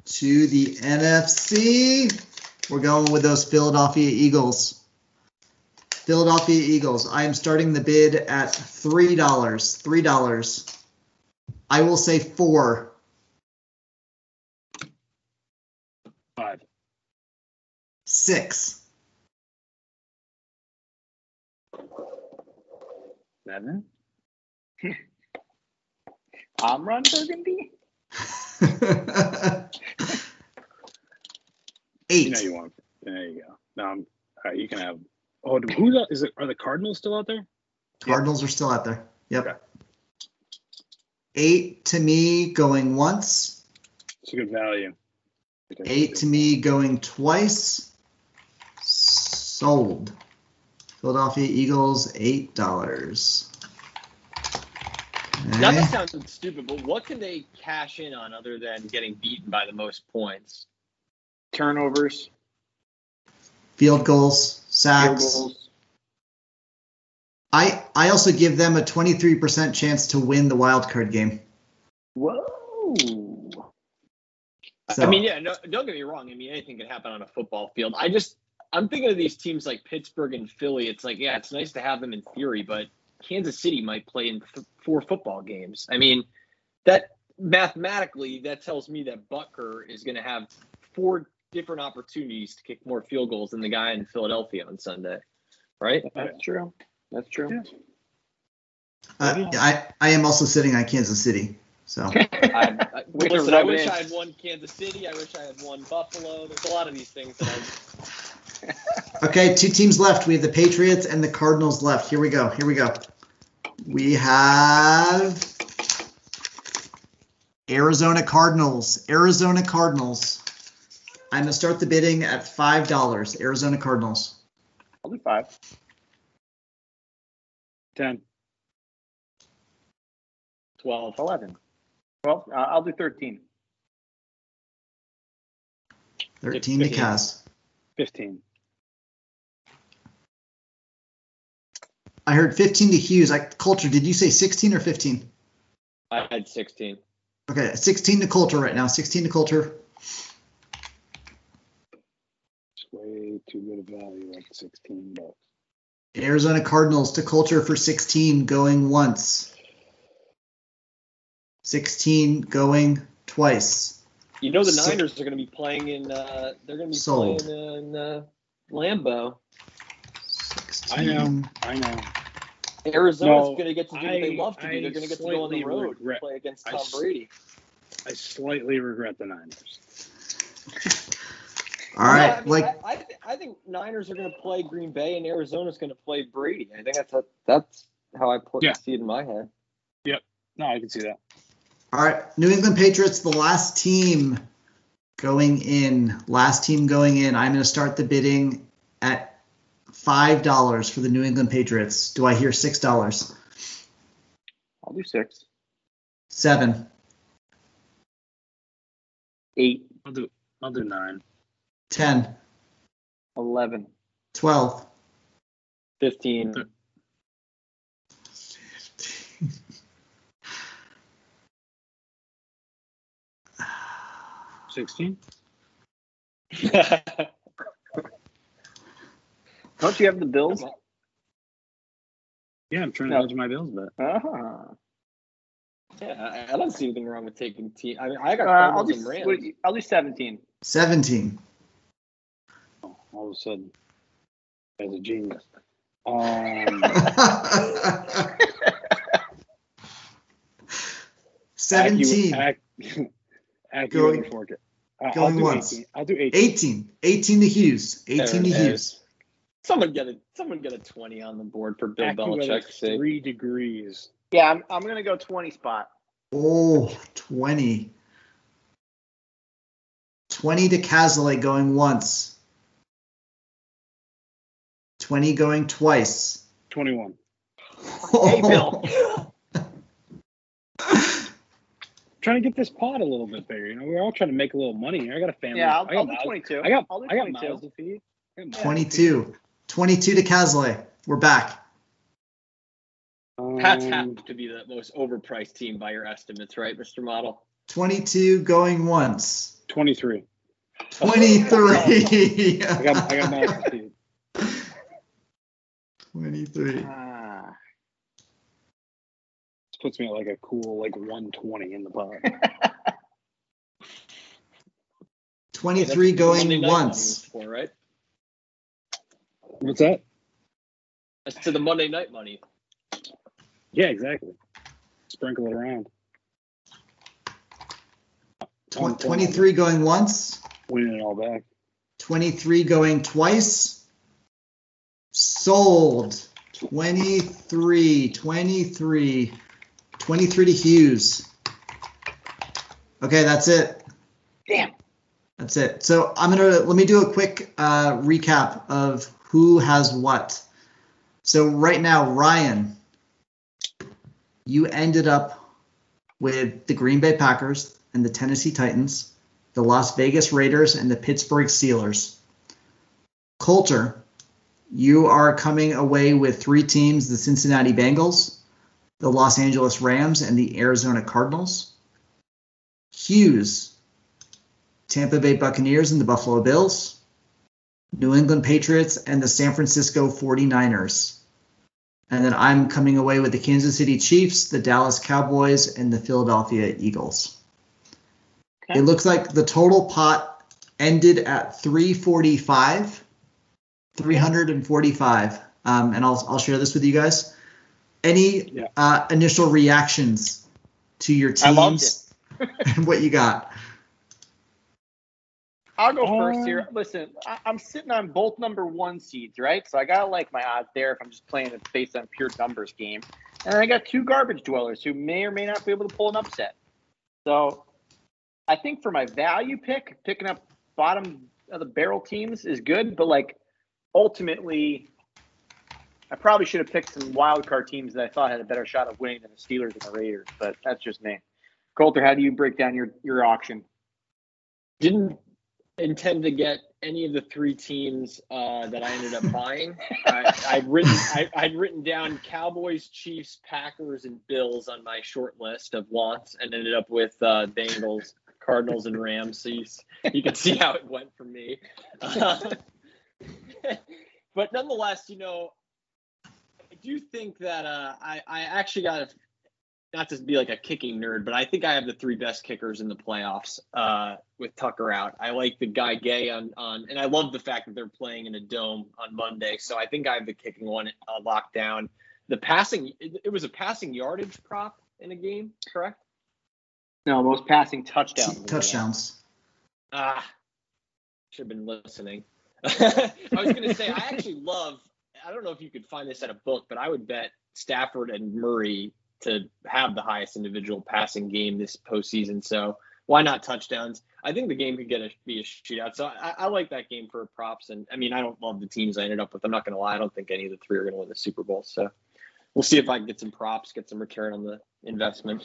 to the NFC. We're going with those Philadelphia Eagles. Philadelphia Eagles. I am starting the bid at $3. $3. I will say 4 Six. Seven. *laughs* Amron Burgundy. *laughs* Eight. You know you want. There you go. No, I'm, all right, you can have Oh, who the- is it? Are the Cardinals still out there? Cardinals are still out there. Yep. Okay. Eight to me going once. It's a good value. Eight to me going twice. Sold. Philadelphia Eagles, eight dollars. Not to sound stupid, but what can they cash in on other than getting beaten by the most points? Turnovers, Field goals, field sacks. goals. I I also give them a 23% chance to win the wild card game. Whoa. So, I mean, yeah, no, don't get me wrong. I mean, anything can happen on a football field. I just, I'm thinking of these teams like Pittsburgh and Philly. It's like, yeah, it's nice to have them in theory, but Kansas City might play in th- four football games. I mean, that mathematically, that tells me that Butker is going to have four different opportunities to kick more field goals than the guy in Philadelphia on Sunday, right? That's true. That's true. Yeah. uh, I I am also sitting on Kansas City. So *laughs* I, I, *laughs* listen, I wish. I had won Kansas City. I wish I had won Buffalo. There's a lot of these things that I okay, two teams left. We have the Patriots and the Cardinals left. Here we go. Here we go. We have Arizona Cardinals. Arizona Cardinals. I'm gonna start the bidding at five dollars. Arizona Cardinals. I'll do five. Ten. 12. 11. Well, uh, I'll do 13. Thirteen to Fifteen. Kaz. Fifteen. I heard 15 to Hughes. I Coulter. Did you say 16 or 15? I had 16. Okay, 16 to Coulter right now. 16 to Coulter. It's way too good a value, like sixteen bucks. Arizona Cardinals to Coulter for 16 going once. 16 going twice. You know the So- Niners are going to be playing in. Uh, they're going to be Sold. playing in uh, Lambeau. 16. I know. I know. Arizona's No, going to get to do what they love to do. I They're going to get to go on the slightly road and regret- play against Tom s- Brady. I slightly regret the Niners. All right, Yeah, I mean, like I, I, th- I think Niners are going to play Green Bay and Arizona's going to play Brady. I think that's a, that's how I put Yeah. see it in my head. Yep. No, I can see that. all right, New England Patriots, the last team going in. Last team going in. I'm going to start the bidding at five dollars for the New England Patriots. Do I hear six dollars? I'll do six. Seven. Eight. I'll do. I'll do nine. 10. 11. 12. 15. *laughs* Sixteen. *laughs* Don't you have the Bills? Yeah, I'm trying No. to hedge my bills, but Uh-huh. yeah, I, I don't see anything wrong with taking team. I mean, I got Uh, I'll, Cardinals do, and what- I'll do 17. 17. all of a sudden, as a genius. *laughs* Um, *laughs* Seventeen. Accurate, ac- *laughs* accurate Going- and fork it. Uh, I'll going once. 18. I'll do 18. 18. 18 to Hughes. 18 to There it Hughes. is. Someone get a someone get a twenty on the board for Bill AccuWeather Belichick's sake. Three degrees. Yeah, I'm, I'm going to go 20 spot. Oh, 20. 20 to Cazalet going once. 20 going twice. 21. Hey, Bill. *laughs* Trying to get this pot a little bit bigger. You know, we're all trying to make a little money here. I got a family. Yeah, I'll, I got I'll do 22. I got, I'll do got 22. mouths to feed. I got mouths to feed. 22. 22 to Cazalet. We're back. Pats Um, have to be the most overpriced team by your estimates, right, Mr. Model? 22 going once. 23. 23. *laughs* I got, I got mouths *laughs* to 23. Ah. This puts me at like a cool like 120 in the pot. 23 Hey, that's what going once. For, right? What's that? That's to the Monday night money. Yeah, exactly. Sprinkle it around. Tw- 23 going once. Winning it all back. 23 going twice. Sold. 23, 23, 23 to Hughes. Okay, that's it. Damn. That's it. So I'm gonna let me do a quick uh, recap of who has what. So right now, Ryan, you ended up with the Green Bay Packers and the Tennessee Titans, the Las Vegas Raiders and the Pittsburgh Steelers. Coulter, you are coming away with three teams: the Cincinnati Bengals, the Los Angeles Rams, and the Arizona Cardinals. Hughes, Tampa Bay Buccaneers and the Buffalo Bills, New England Patriots, and the San Francisco 49ers. And then I'm coming away with the Kansas City Chiefs, the Dallas Cowboys, and the Philadelphia Eagles. Okay. It looks like the total pot ended at 345. 345. Um, and I'll, I'll share this with you guys. Any Yeah. uh, initial reactions to your I loved teams *laughs* and what you got? I'll go first here. Um, Listen, I, I'm sitting on both number one seeds, right? So I gotta like my odds there if I'm just playing it based on pure numbers game. And I got two garbage dwellers who may or may not be able to pull an upset. So I think for my value pick, picking up bottom of the barrel teams is good, but like ultimately, I probably should have picked some wild card teams that I thought had a better shot of winning than the Steelers and the Raiders. But that's just me. Coulter, how do you break down your your auction? Didn't intend to get any of the three teams uh, that I ended up buying. I, I'd written I, I'd written down Cowboys, Chiefs, Packers, and Bills on my short list of wants, and ended up with uh, Bengals, Cardinals, and Rams. So you, you can see how it went for me. Uh, *laughs* but nonetheless, you know, I do think that uh, I I actually got a not to be like a kicking nerd, but I think I have the three best kickers in the playoffs uh, with Tucker out. I like the guy Gay on on, and I love the fact that they're playing in a dome on Monday. So I think I have the kicking one uh, locked down. The passing, it, it was a passing yardage prop in a game, correct? No, most passing touchdowns. Touchdowns. Ah, should have been listening. *laughs* I was going to say, I actually love, I don't know if you could find this at a book, but I would bet Stafford and Murray to have the highest individual passing game this postseason. So why not touchdowns? I think the game could get a, be a shootout. So I, I like that game for props. And I mean, I don't love the teams I ended up with. I'm not going to lie. I don't think any of the three are going to win the Super Bowl. So we'll see if I can get some props, get some return on the investment.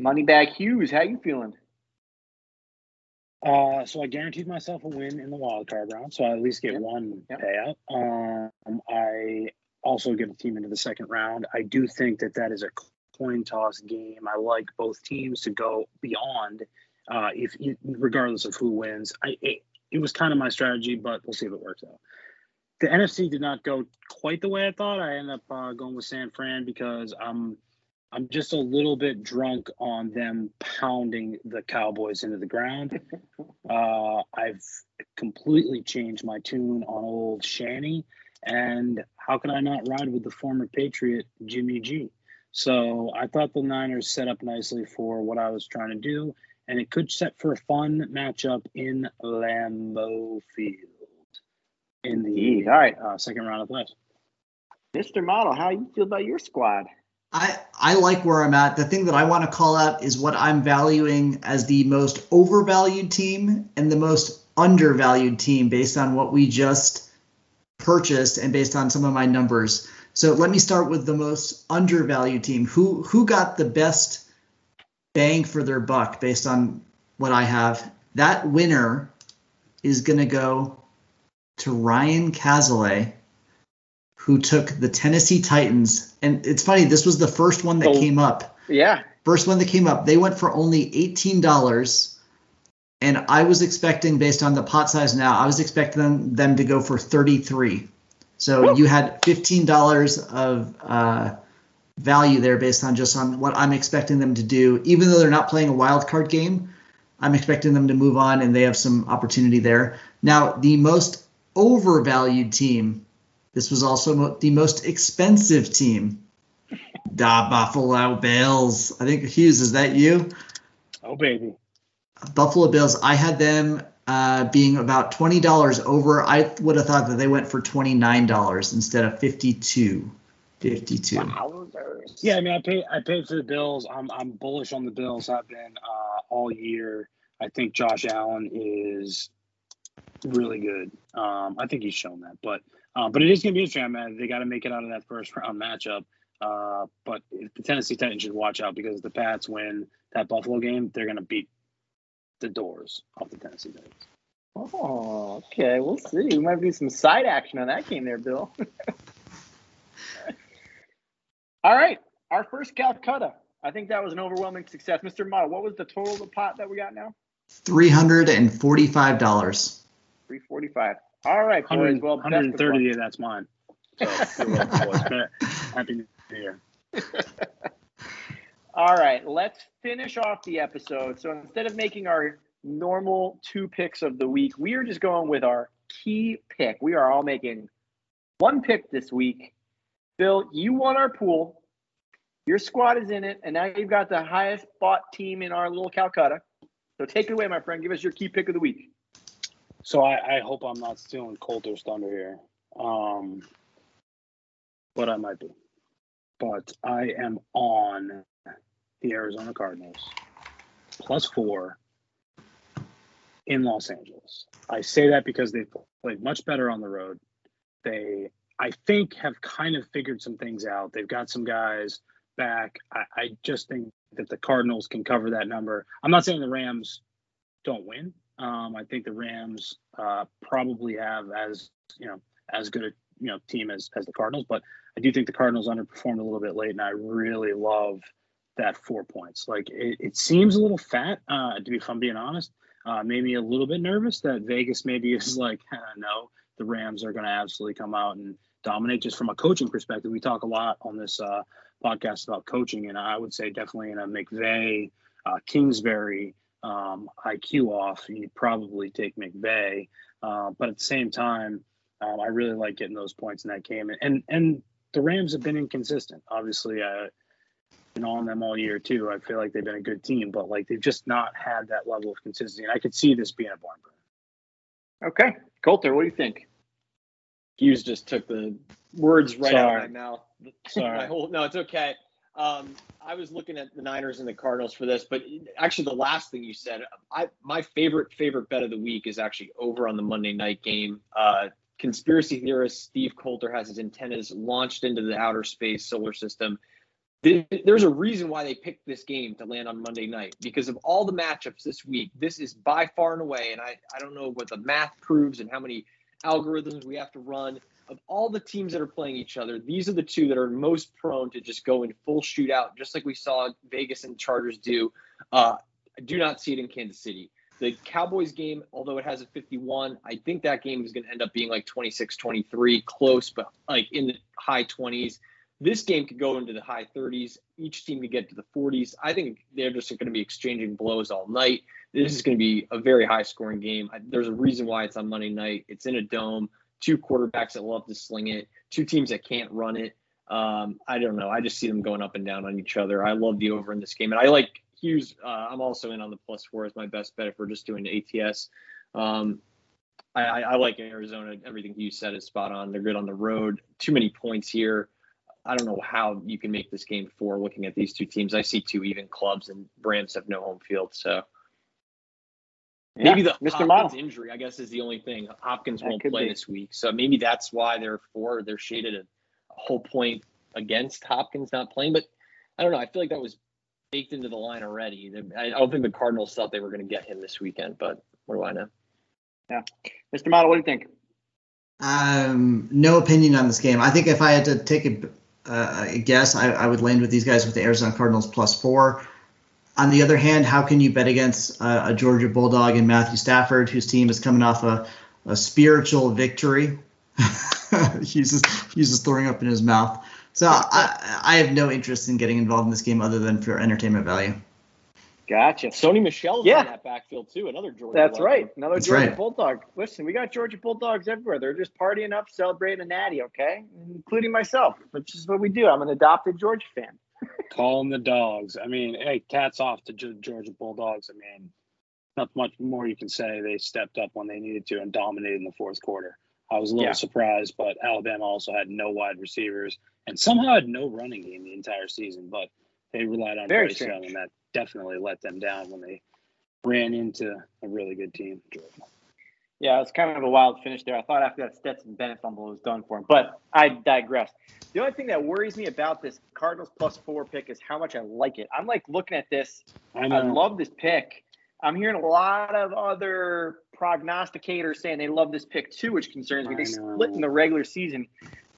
Moneybag Hughes, how you feeling? Uh, so I guaranteed myself a win in the wild card round, so I at least get Yep. one Yep. payout. Um, I also get a team into the second round. I do think that that is a coin toss game. I like both teams to go beyond, uh, if regardless of who wins. I it, it was kind of my strategy, but we'll see if it works out. The NFC did not go quite the way I thought. I ended up uh, going with San Fran because I'm I'm just a little bit drunk on them pounding the Cowboys into the ground. *laughs* Uh, I've completely changed my tune on old Shanny, and how could I not ride with the former Patriot Jimmy G? So I thought the Niners set up nicely for what I was trying to do, and it could set for a fun matchup in Lambeau Field in Indeed. the All right, uh, second round of playoffs. Mr. Model, how you feel about your squad? I, I like where I'm at. The thing that I want to call out is what I'm valuing as the most overvalued team and the most undervalued team based on what we just purchased and based on some of my numbers. So let me start with the most undervalued team. Who who got the best bang for their buck based on what I have? That winner is going to go to Ryan Cazalet who took the Tennessee Titans. And it's funny, this was the first one that Oh. came up. Yeah, First one that came up. They went for only $18. And I was expecting, based on the pot size now, I was expecting them, them to go for 33 So you had $15 of uh, value there based on just on what I'm expecting them to do. Even though they're not playing a wild card game, I'm expecting them to move on and they have some opportunity there. Now, the most overvalued team, this was also mo- the most expensive team, the Buffalo Bills. I think Hughes, is that you? Oh baby. Buffalo Bills. I had them uh, being about twenty dollars over. I would have thought that they went for twenty nine dollars instead of fifty two. 52. Wowzers. Yeah, I mean, I paid I paid for the Bills. I'm I'm bullish on the Bills. I've been uh, all year. I think Josh Allen is really good. Um, I think he's shown that, but uh, but it is going to be interesting, man. They got to make it out of that first round matchup. Uh, but the Tennessee Titans should watch out because if the Pats win that Buffalo game, they're going to beat the doors off the Tennessee Titans. Oh, okay. We'll see. We might be some side action on that game there, Bill. *laughs* All right. Our first Calcutta. I think that was an overwhelming success. Mr. Ma, what was the total of the pot that we got now? $345. 345. All right, boys. Well, best of 130 that's mine. So, good. *laughs* Happy New Year. All right, let's finish off the episode. So instead of making our normal two picks of the week, we are just going with our key pick. We are all making one pick this week. Bill, you won our pool. Your squad is in it, and now you've got the highest bought team in our little Calcutta. So take it away, my friend. Give us your key pick of the week. So I, I hope I'm not stealing Coulter's thunder here. Um, but I might be. But I am on the Arizona Cardinals plus four in Los Angeles. I say that because they've played much better on the road. They, I think, have kind of figured some things out. They've got some guys back. I, I just think that the Cardinals can cover that number. I'm not saying the Rams don't win. Um, I think the Rams uh, probably have as you know as good a you know team as as the Cardinals, but I do think the Cardinals underperformed a little bit late, and I really love that four points. Like it, it seems a little fat, uh, to be if I'm being honest. Uh, made me a little bit nervous that Vegas maybe *laughs* is like, no, the Rams are going to absolutely come out and dominate. Just from a coaching perspective, we talk a lot on this uh, podcast about coaching, and I would say definitely in a McVay, uh, Kingsbury um, IQ off, you'd probably take McVay. Uh, but at the same time, um, I really like getting those points in that game. And and, and the Rams have been inconsistent. Obviously, uh, been on them all year too. I feel like they've been a good team, but like they've just not had that level of consistency. And I could see this being a barn burner. Okay, Coulter, what do you think? Hughes just took the words right out Sorry. of my mouth. Sorry. *laughs* My whole, no, it's okay. Um, I was looking at the Niners and the Cardinals for this, but actually, the last thing you said, I my favorite favorite bet of the week is actually over on the Monday night game. Uh, conspiracy theorist Steve Coulter has his antennas launched into the outer space solar system. There- There's a reason why they picked this game to land on Monday night because of all the matchups this week. This is by far and away, and I, I don't know what the math proves and how many algorithms we have to run of all the teams that are playing each other, these are the two that are most prone to just go in full shootout, just like we saw Vegas and Chargers do. Uh, I do not see it in Kansas City. The Cowboys game, although it has a 51, I think that game is going to end up being like 26 23, close, but like in the high 20s. This game could go into the high 30s. Each team could get to the 40s. I think they're just going to be exchanging blows all night. This is going to be a very high scoring game. There's a reason why it's on Monday night. It's in a dome two quarterbacks that love to sling it, two teams that can't run it. Um, I don't know. I just see them going up and down on each other. I love the over in this game, and I like Hughes. Uh, I'm also in on the plus four as my best bet if we're just doing ATS. Um, I, I like Arizona. Everything you said is spot on. They're good on the road. Too many points here. I don't know how you can make this game four looking at these two teams. I see two even clubs, and Rams have no home field, so. Maybe the Mr. Hopkins Model. injury, I guess, is the only thing. Hopkins That won't play be. this week, so maybe that's why they're four. They're shaded a, a whole point against Hopkins not playing. But I don't know. I feel like that was baked into the line already. I I don't think the Cardinals thought they were going to get him this weekend, but what do I know? Yeah, Mr. Model, what do you think? Um, no opinion on this game. I think if I had to take a, uh, a guess, I, I would land with these guys with the Arizona Cardinals plus four. On the other hand, how can you bet against uh, a Georgia Bulldog and Matthew Stafford, whose team is coming off a, a spiritual victory? *laughs* he's just he's just throwing up in his mouth. So I, I have no interest in getting involved in this game other than for entertainment value. Gotcha. Sony Michel's Yeah. in that backfield too. Another Georgia. That's legend. right. Another That's Georgia right. Bulldog. Listen, we got Georgia Bulldogs everywhere. They're just partying up, celebrating a natty, okay? Including myself, which is what we do. I'm an adopted Georgia fan. *laughs* Call them the dogs. I mean, hey, cats off to Georgia Bulldogs. I mean, not much more you can say. They stepped up when they needed to and dominated in the fourth quarter. I was a little Yeah. surprised, but Alabama also had no wide receivers and somehow had no running game the entire season. But they relied on Very Bryce strange. Young, and that definitely let them down when they ran into a really good team. Yeah, it's kind of a wild finish there. I thought after that Stetson Bennett fumble was done for him, but I digress. The only thing that worries me about this Cardinals plus four pick is how much I like it. I'm like looking at this. I I love this pick. I'm hearing a lot of other prognosticators saying they love this pick too, which concerns me. They split in the regular season.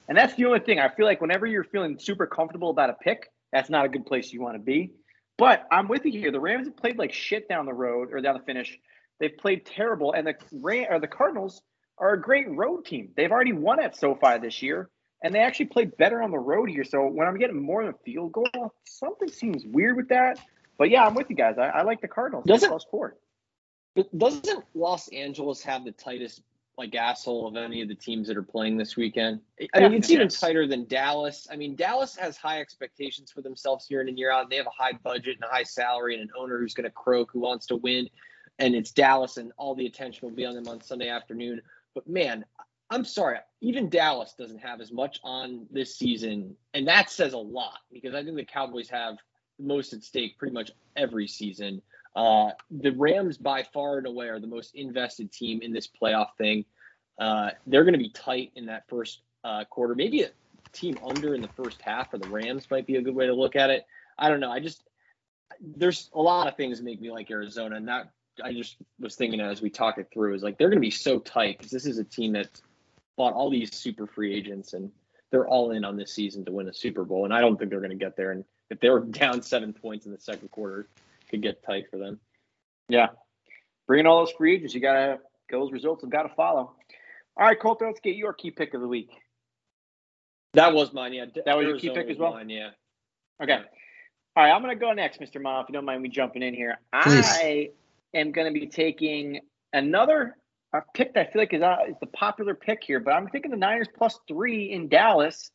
And that's the only thing. I feel like whenever you're feeling super comfortable about a pick, that's not a good place you want to be. But I'm with you here. The Rams have played like shit down the road or down the finish. They've played terrible, and the Ram or the Cardinals are a great road team. They've already won at SoFi this year, and they actually played better on the road here. So when I'm getting more than a field goal, something seems weird with that. But yeah, I'm with you guys. I, I like the Cardinals. Doesn't- plus four. But doesn't Los Angeles have the tightest like asshole of any of the teams that are playing this weekend? I mean, Yeah, it's even tighter than Dallas. I mean, Dallas has high expectations for themselves year in and year out. They have a high budget and a high salary and an owner who's going to croak, who wants to win. And it's Dallas, and all the attention will be on them on Sunday afternoon. But man, I'm sorry, even Dallas doesn't have as much on this season, and that says a lot because I think the Cowboys have the most at stake pretty much every season. Uh, the Rams, by far and away, are the most invested team in this playoff thing. Uh, they're going to be tight in that first uh, quarter. Maybe a team under in the first half for the Rams might be a good way to look at it. I don't know. I just there's a lot of things that make me like Arizona, and that I just was thinking as we talk it through is like they're going to be so tight because this is a team that's bought all these super free agents and they're all in on this season to win a Super Bowl, and I don't think they're going to get there. And if they were *laughs* down seven points in the second quarter, could get tight for them. Yeah. Bringing all those free agents, you gotta those results have got to follow. All right, Colton, let's get your key pick of the week. That was mine, yeah. That was your key pick as well? Mine, yeah. Okay. All right, I'm going to go next, Mr. Mom, if you don't mind me jumping in here. Please. I am going to be taking another a pick that I feel like is, uh, is the popular pick here, but I'm thinking the Niners plus three in Dallas.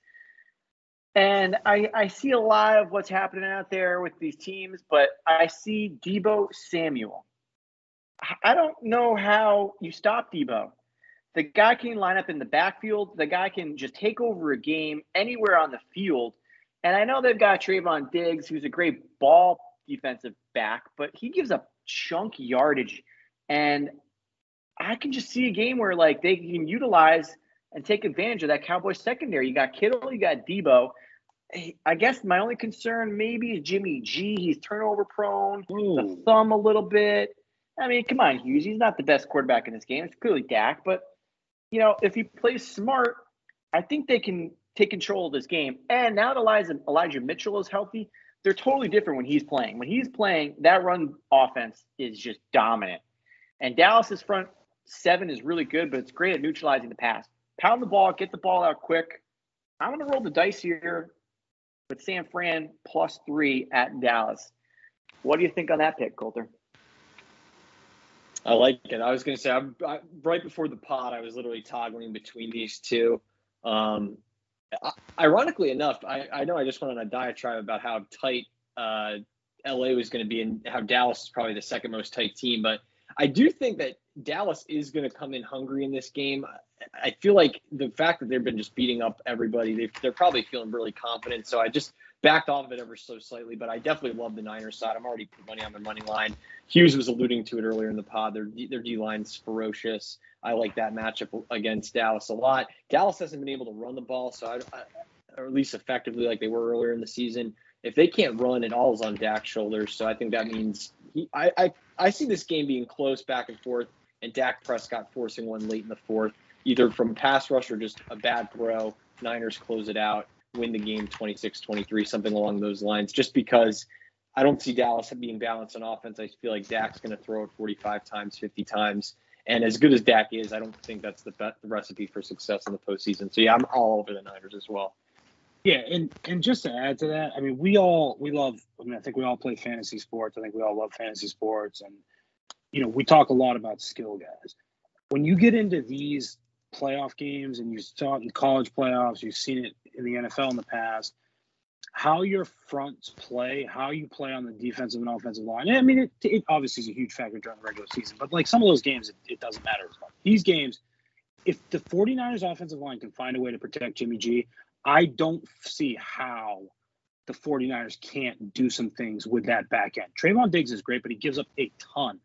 And I, I see a lot of what's happening out there with these teams, but I see Deebo Samuel. I- don't know how you stop Deebo. The guy can line up in the backfield. The guy can just take over a game anywhere on the field. And I know they've got Trevon Diggs, who's a great ball defensive back, but he gives up chunk yardage. And I can just see a game where like they can utilize and take advantage of that Cowboys secondary. You got Kittle, you got Deebo. I guess my only concern maybe is Jimmy G. He's turnover prone, the hmm. thumb a little bit. I mean, come on, Hughes. He's not the best quarterback in this game. It's clearly Dak, but you know, if he plays smart, I think they can take control of this game. And now that Elijah, Elijah Mitchell is healthy, they're totally different when he's playing. When he's playing, that run offense is just dominant. And Dallas's front seven is really good, but it's great at neutralizing the pass. Pound the ball, get the ball out quick. I'm going to roll the dice here with San Fran plus three at Dallas. What do you think on that pick, Coulter? I like it. I was going to say, I'm, I, right before the pod, I was literally toggling between these two. Um, ironically enough, I, I know I just went on a diatribe about how tight uh, LA was going to be and how Dallas is probably the second most tight team, but I do think that Dallas is going to come in hungry in this game. I feel like the fact that they've been just beating up everybody, they, they're probably feeling really confident. So I just backed off of it ever so slightly, but I definitely love the Niners side. I'm already put money on their money line. Hughes was alluding to it earlier in the pod. Their their D line's ferocious. I like that matchup against Dallas a lot. Dallas hasn't been able to run the ball, so I, I or at least effectively like they were earlier in the season. If they can't run, it all is on Dak's shoulders. So I think that means he, I, I I see this game being close back and forth, and Dak Prescott forcing one late in the fourth, either from pass rush or just a bad throw. Niners close it out, win the game 26-23, something along those lines. Just because I don't see Dallas being balanced on offense. I feel like Dak's going to throw it 45 times, 50 times. And as good as Dak is, I don't think that's the, best, the recipe for success in the postseason. So yeah, I'm all over the Niners as well. Yeah, and and just to add to that, I mean, we all we love. I mean, I think we all play fantasy sports. I think we all love fantasy sports, and you know, we talk a lot about skill guys. When you get into these playoff games, and you saw it in college playoffs, you've seen it in the NFL in the past. how your fronts play, how you play on the defensive and offensive line. I mean, it, it obviously is a huge factor during the regular season, but like some of those games, it, it doesn't matter as much. These games, if the 49ers offensive line can find a way to protect Jimmy G, I don't see how the 49ers can't do some things with that back end. Trevon Diggs is great, but he gives up a ton.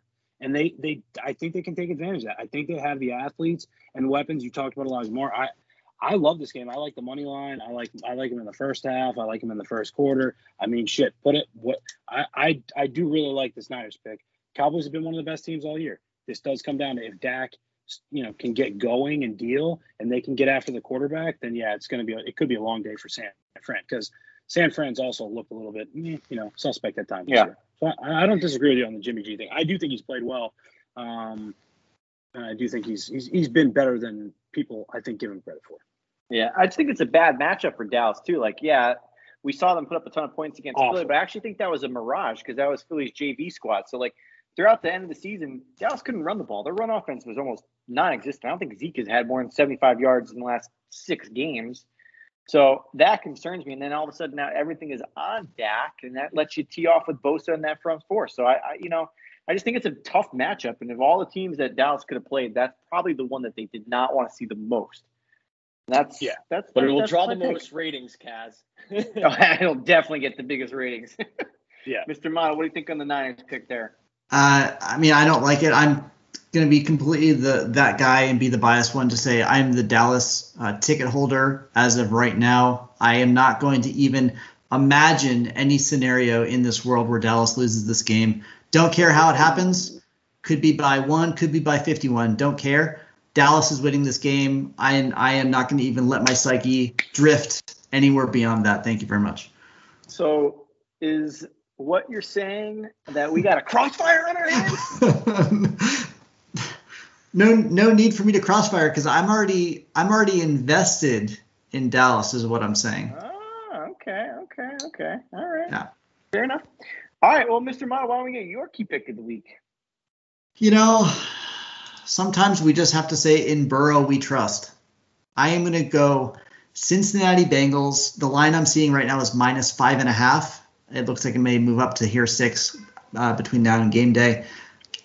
And they they I think they can take advantage of that. I think they have the athletes and weapons. You talked about a lot more. I I love this game. I like the money line. I like I like him in the first half. I like him in the first quarter. I mean, shit. Put it. What I I I do really like this Niners pick. Cowboys have been one of the best teams all year. This does come down to if Dak, you know, can get going and deal, and they can get after the quarterback. Then yeah, it's going to be. It could be a long day for San Fran because San Fran's also looked a little bit, eh, you know, suspect at times. Yeah. So I, I, don't disagree with you on the Jimmy G thing. I do think he's played well. Um, and I do think he's he's he's been better than people I think give him credit for. Yeah, I just think it's a bad matchup for Dallas too. Like, yeah, we saw them put up a ton of points against Awful. Philly, but I actually think that was a mirage because that was Philly's JV squad. So like throughout the end of the season, Dallas couldn't run the ball. Their run offense was almost non-existent. I don't think Zeke has had more than 75 yards in the last six games. So that concerns me. And then all of a sudden now everything is on Dak, and that lets you tee off with Bosa in that front four. So I, I, you know, I just think it's a tough matchup. And of all the teams that Dallas could have played, that's probably the one that they did not want to see the most. That's yeah. That's but it will draw the pick. most ratings, Kaz. *laughs* *laughs* oh, it'll definitely get the biggest ratings. *laughs* yeah, Mr. Motto, what do you think on the Niners pick there? Uh, I mean, I don't like it. I'm going to be completely the that guy and be the biased one to say I'm the Dallas uh, ticket holder as of right now. I am not going to even imagine any scenario in this world where Dallas loses this game. Don't care how it happens. Could be by one, could be by 51. Don't care. Dallas is winning this game. I, I am not going to even let my psyche drift anywhere beyond that. Thank you very much. So, is what you're saying that we got a *laughs* crossfire on our hands? *laughs* no, no need for me to crossfire because I'm already, I'm already invested in Dallas. Is what I'm saying. Oh, okay, okay, okay. All right. Yeah. Fair enough. All right. Well, Mr. Mott, why don't we get your key pick of the week? You know, sometimes we just have to say in Burrow we trust. I am going to go Cincinnati Bengals. The line I'm seeing right now is minus five and a half. It looks like it may move up to here six uh, between now and game day.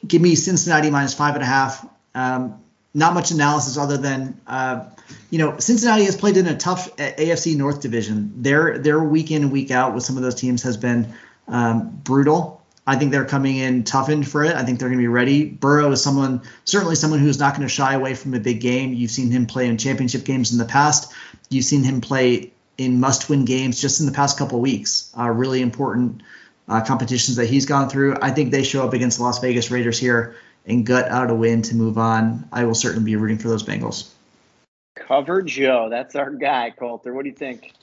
Give me Cincinnati minus five and a half. Um, not much analysis other than uh, you know Cincinnati has played in a tough AFC North division. Their their week in and week out with some of those teams has been um, brutal. I think they're coming in toughened for it. I think they're going to be ready. Burrow is someone, certainly someone who's not going to shy away from a big game. You've seen him play in championship games in the past. You've seen him play in must-win games just in the past couple weeks. Uh, really important uh, competitions that he's gone through. I think they show up against the Las Vegas Raiders here and gut out a win to move on. I will certainly be rooting for those Bengals. Cover Joe, that's our guy, Coulter. What do you think?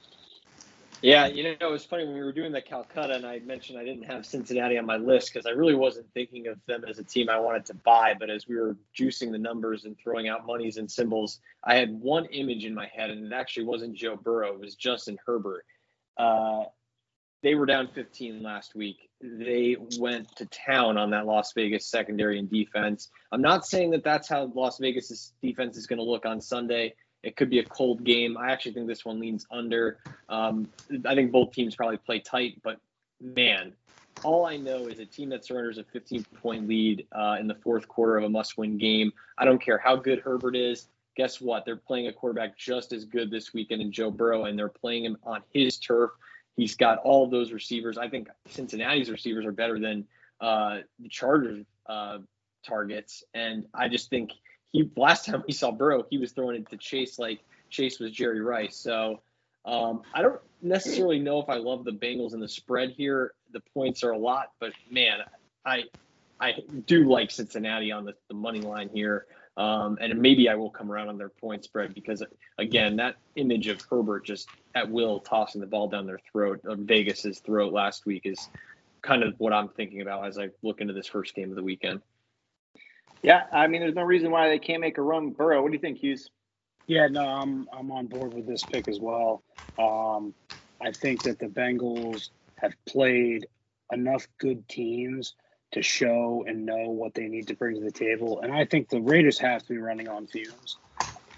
Yeah, you know, it was funny when we were doing the Calcutta, and I mentioned I didn't have Cincinnati on my list because I really wasn't thinking of them as a team I wanted to buy. But as we were juicing the numbers and throwing out monies and symbols, I had one image in my head, and it actually wasn't Joe Burrow; it was Justin Herbert. Uh, they were down 15 last week. They went to town on that Las Vegas secondary and defense. I'm not saying that that's how Las Vegas' defense is going to look on Sunday. It could be a cold game. I actually think this one leans under. Um, I think both teams probably play tight, but man, all I know is a team that surrenders a 15 point lead uh, in the fourth quarter of a must win game. I don't care how good Herbert is. Guess what? They're playing a quarterback just as good this weekend in Joe Burrow, and they're playing him on his turf. He's got all of those receivers. I think Cincinnati's receivers are better than uh, the Chargers uh, targets, and I just think he last time we saw Burrow, he was throwing it to Chase like Chase was Jerry Rice. So um, I don't necessarily know if I love the Bengals and the spread here. The points are a lot, but man, I I do like Cincinnati on the, the money line here. Um, and maybe I will come around on their point spread because again, that image of Herbert just at will tossing the ball down their throat, of Vegas's throat last week is kind of what I'm thinking about as I look into this first game of the weekend. Yeah, I mean, there's no reason why they can't make a run. Burrow, what do you think, Hughes? Yeah, no, I'm I'm on board with this pick as well. Um, I think that the Bengals have played enough good teams to show and know what they need to bring to the table, and I think the Raiders have to be running on fumes.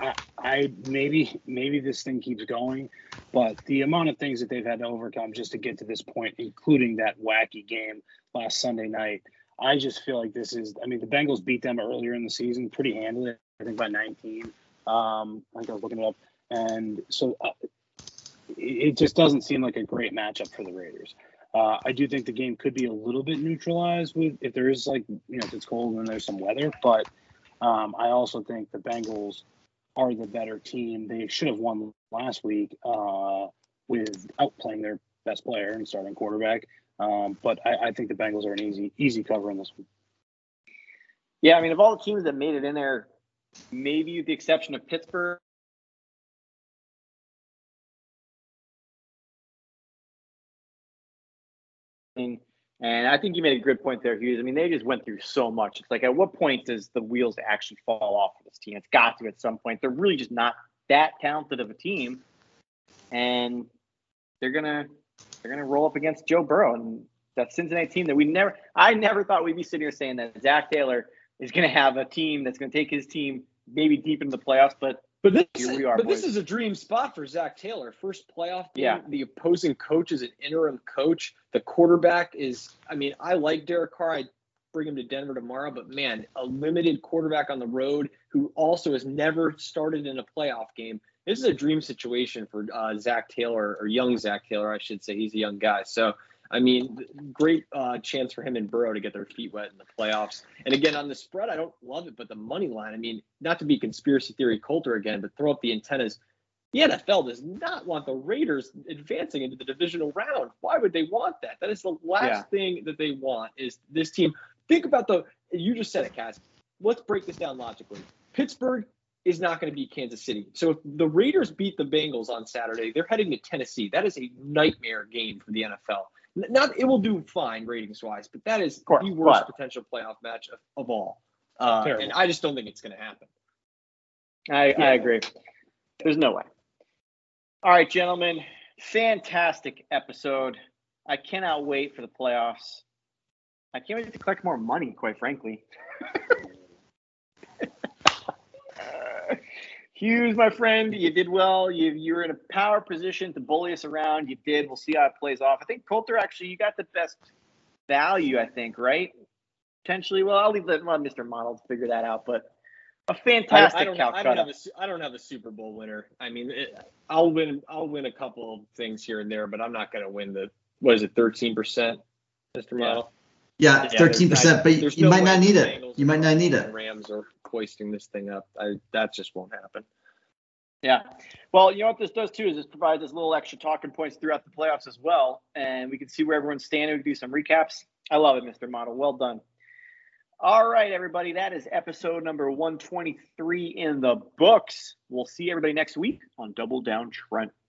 I, I maybe maybe this thing keeps going, but the amount of things that they've had to overcome just to get to this point, including that wacky game last Sunday night, I just feel like this is. I mean, the Bengals beat them earlier in the season pretty handily. I think by 19. Um, I think I was looking it up, and so uh, it, it just doesn't seem like a great matchup for the Raiders. Uh, I do think the game could be a little bit neutralized with if there is like you know if it's cold and there's some weather, but um, I also think the Bengals are the better team. They should have won last week uh, without playing their best player and starting quarterback. Um, but I, I, think the Bengals are an easy easy cover in this one. Yeah, I mean, of all the teams that made it in there, maybe with the exception of Pittsburgh. And I think you made a good point there, Hughes. I mean, they just went through so much. It's like, at what point does the wheels actually fall off of this team? It's got to at some point. They're really just not that talented of a team, and they're gonna they're gonna roll up against Joe Burrow and that Cincinnati team that we never. I never thought we'd be sitting here saying that Zac Taylor is gonna have a team that's gonna take his team maybe deep into the playoffs, but but this, are, but this is a dream spot for Zac Taylor. First playoff game. Yeah. The opposing coach is an interim coach. The quarterback is, I mean, I like Derek Carr. I bring him to Denver tomorrow, but man, a limited quarterback on the road who also has never started in a playoff game. This is a dream situation for uh, Zac Taylor or young Zac Taylor, I should say. He's a young guy. So I mean, great uh, chance for him and Burrow to get their feet wet in the playoffs. And again, on the spread, I don't love it, but the money line, I mean, not to be conspiracy theory Coulter again, but throw up the antennas. The NFL does not want the Raiders advancing into the divisional round. Why would they want that? That is the last yeah. thing that they want is this team. Think about the, you just said it, Cass. Let's break this down logically. Pittsburgh is not going to beat Kansas City. So if the Raiders beat the Bengals on Saturday, they're heading to Tennessee. That is a nightmare game for the NFL. Not it will do fine ratings wise, but that is course, the worst but, potential playoff match of, of all. Uh, and I just don't think it's going to happen. I, yeah. I agree. There's no way. All right, gentlemen, fantastic episode. I cannot wait for the playoffs. I can't wait to collect more money, quite frankly. *laughs* Hughes, my friend, you did well. You you were in a power position to bully us around. You did. We'll see how it plays off. I think Coulter actually you got the best value. I think right. Potentially, well, I'll leave that well, Mr. Model to figure that out. But a fantastic I, I don't, I don't have a I don't have a Super Bowl winner. I mean, it, I'll win I'll win a couple of things here and there, but I'm not going to win the what is it 13 percent, Mr. Model. Yeah, thirteen percent, but you no might not need it. You might not need it. Rams are hoisting this thing up. I, that just won't happen. Yeah. Well, you know what this does too is this provides us little extra talking points throughout the playoffs as well, and we can see where everyone's standing. We can do some recaps. I love it, Mr. Model. Well done. All right, everybody. That is episode number 123 in the books. We'll see everybody next week on Double Down Trent.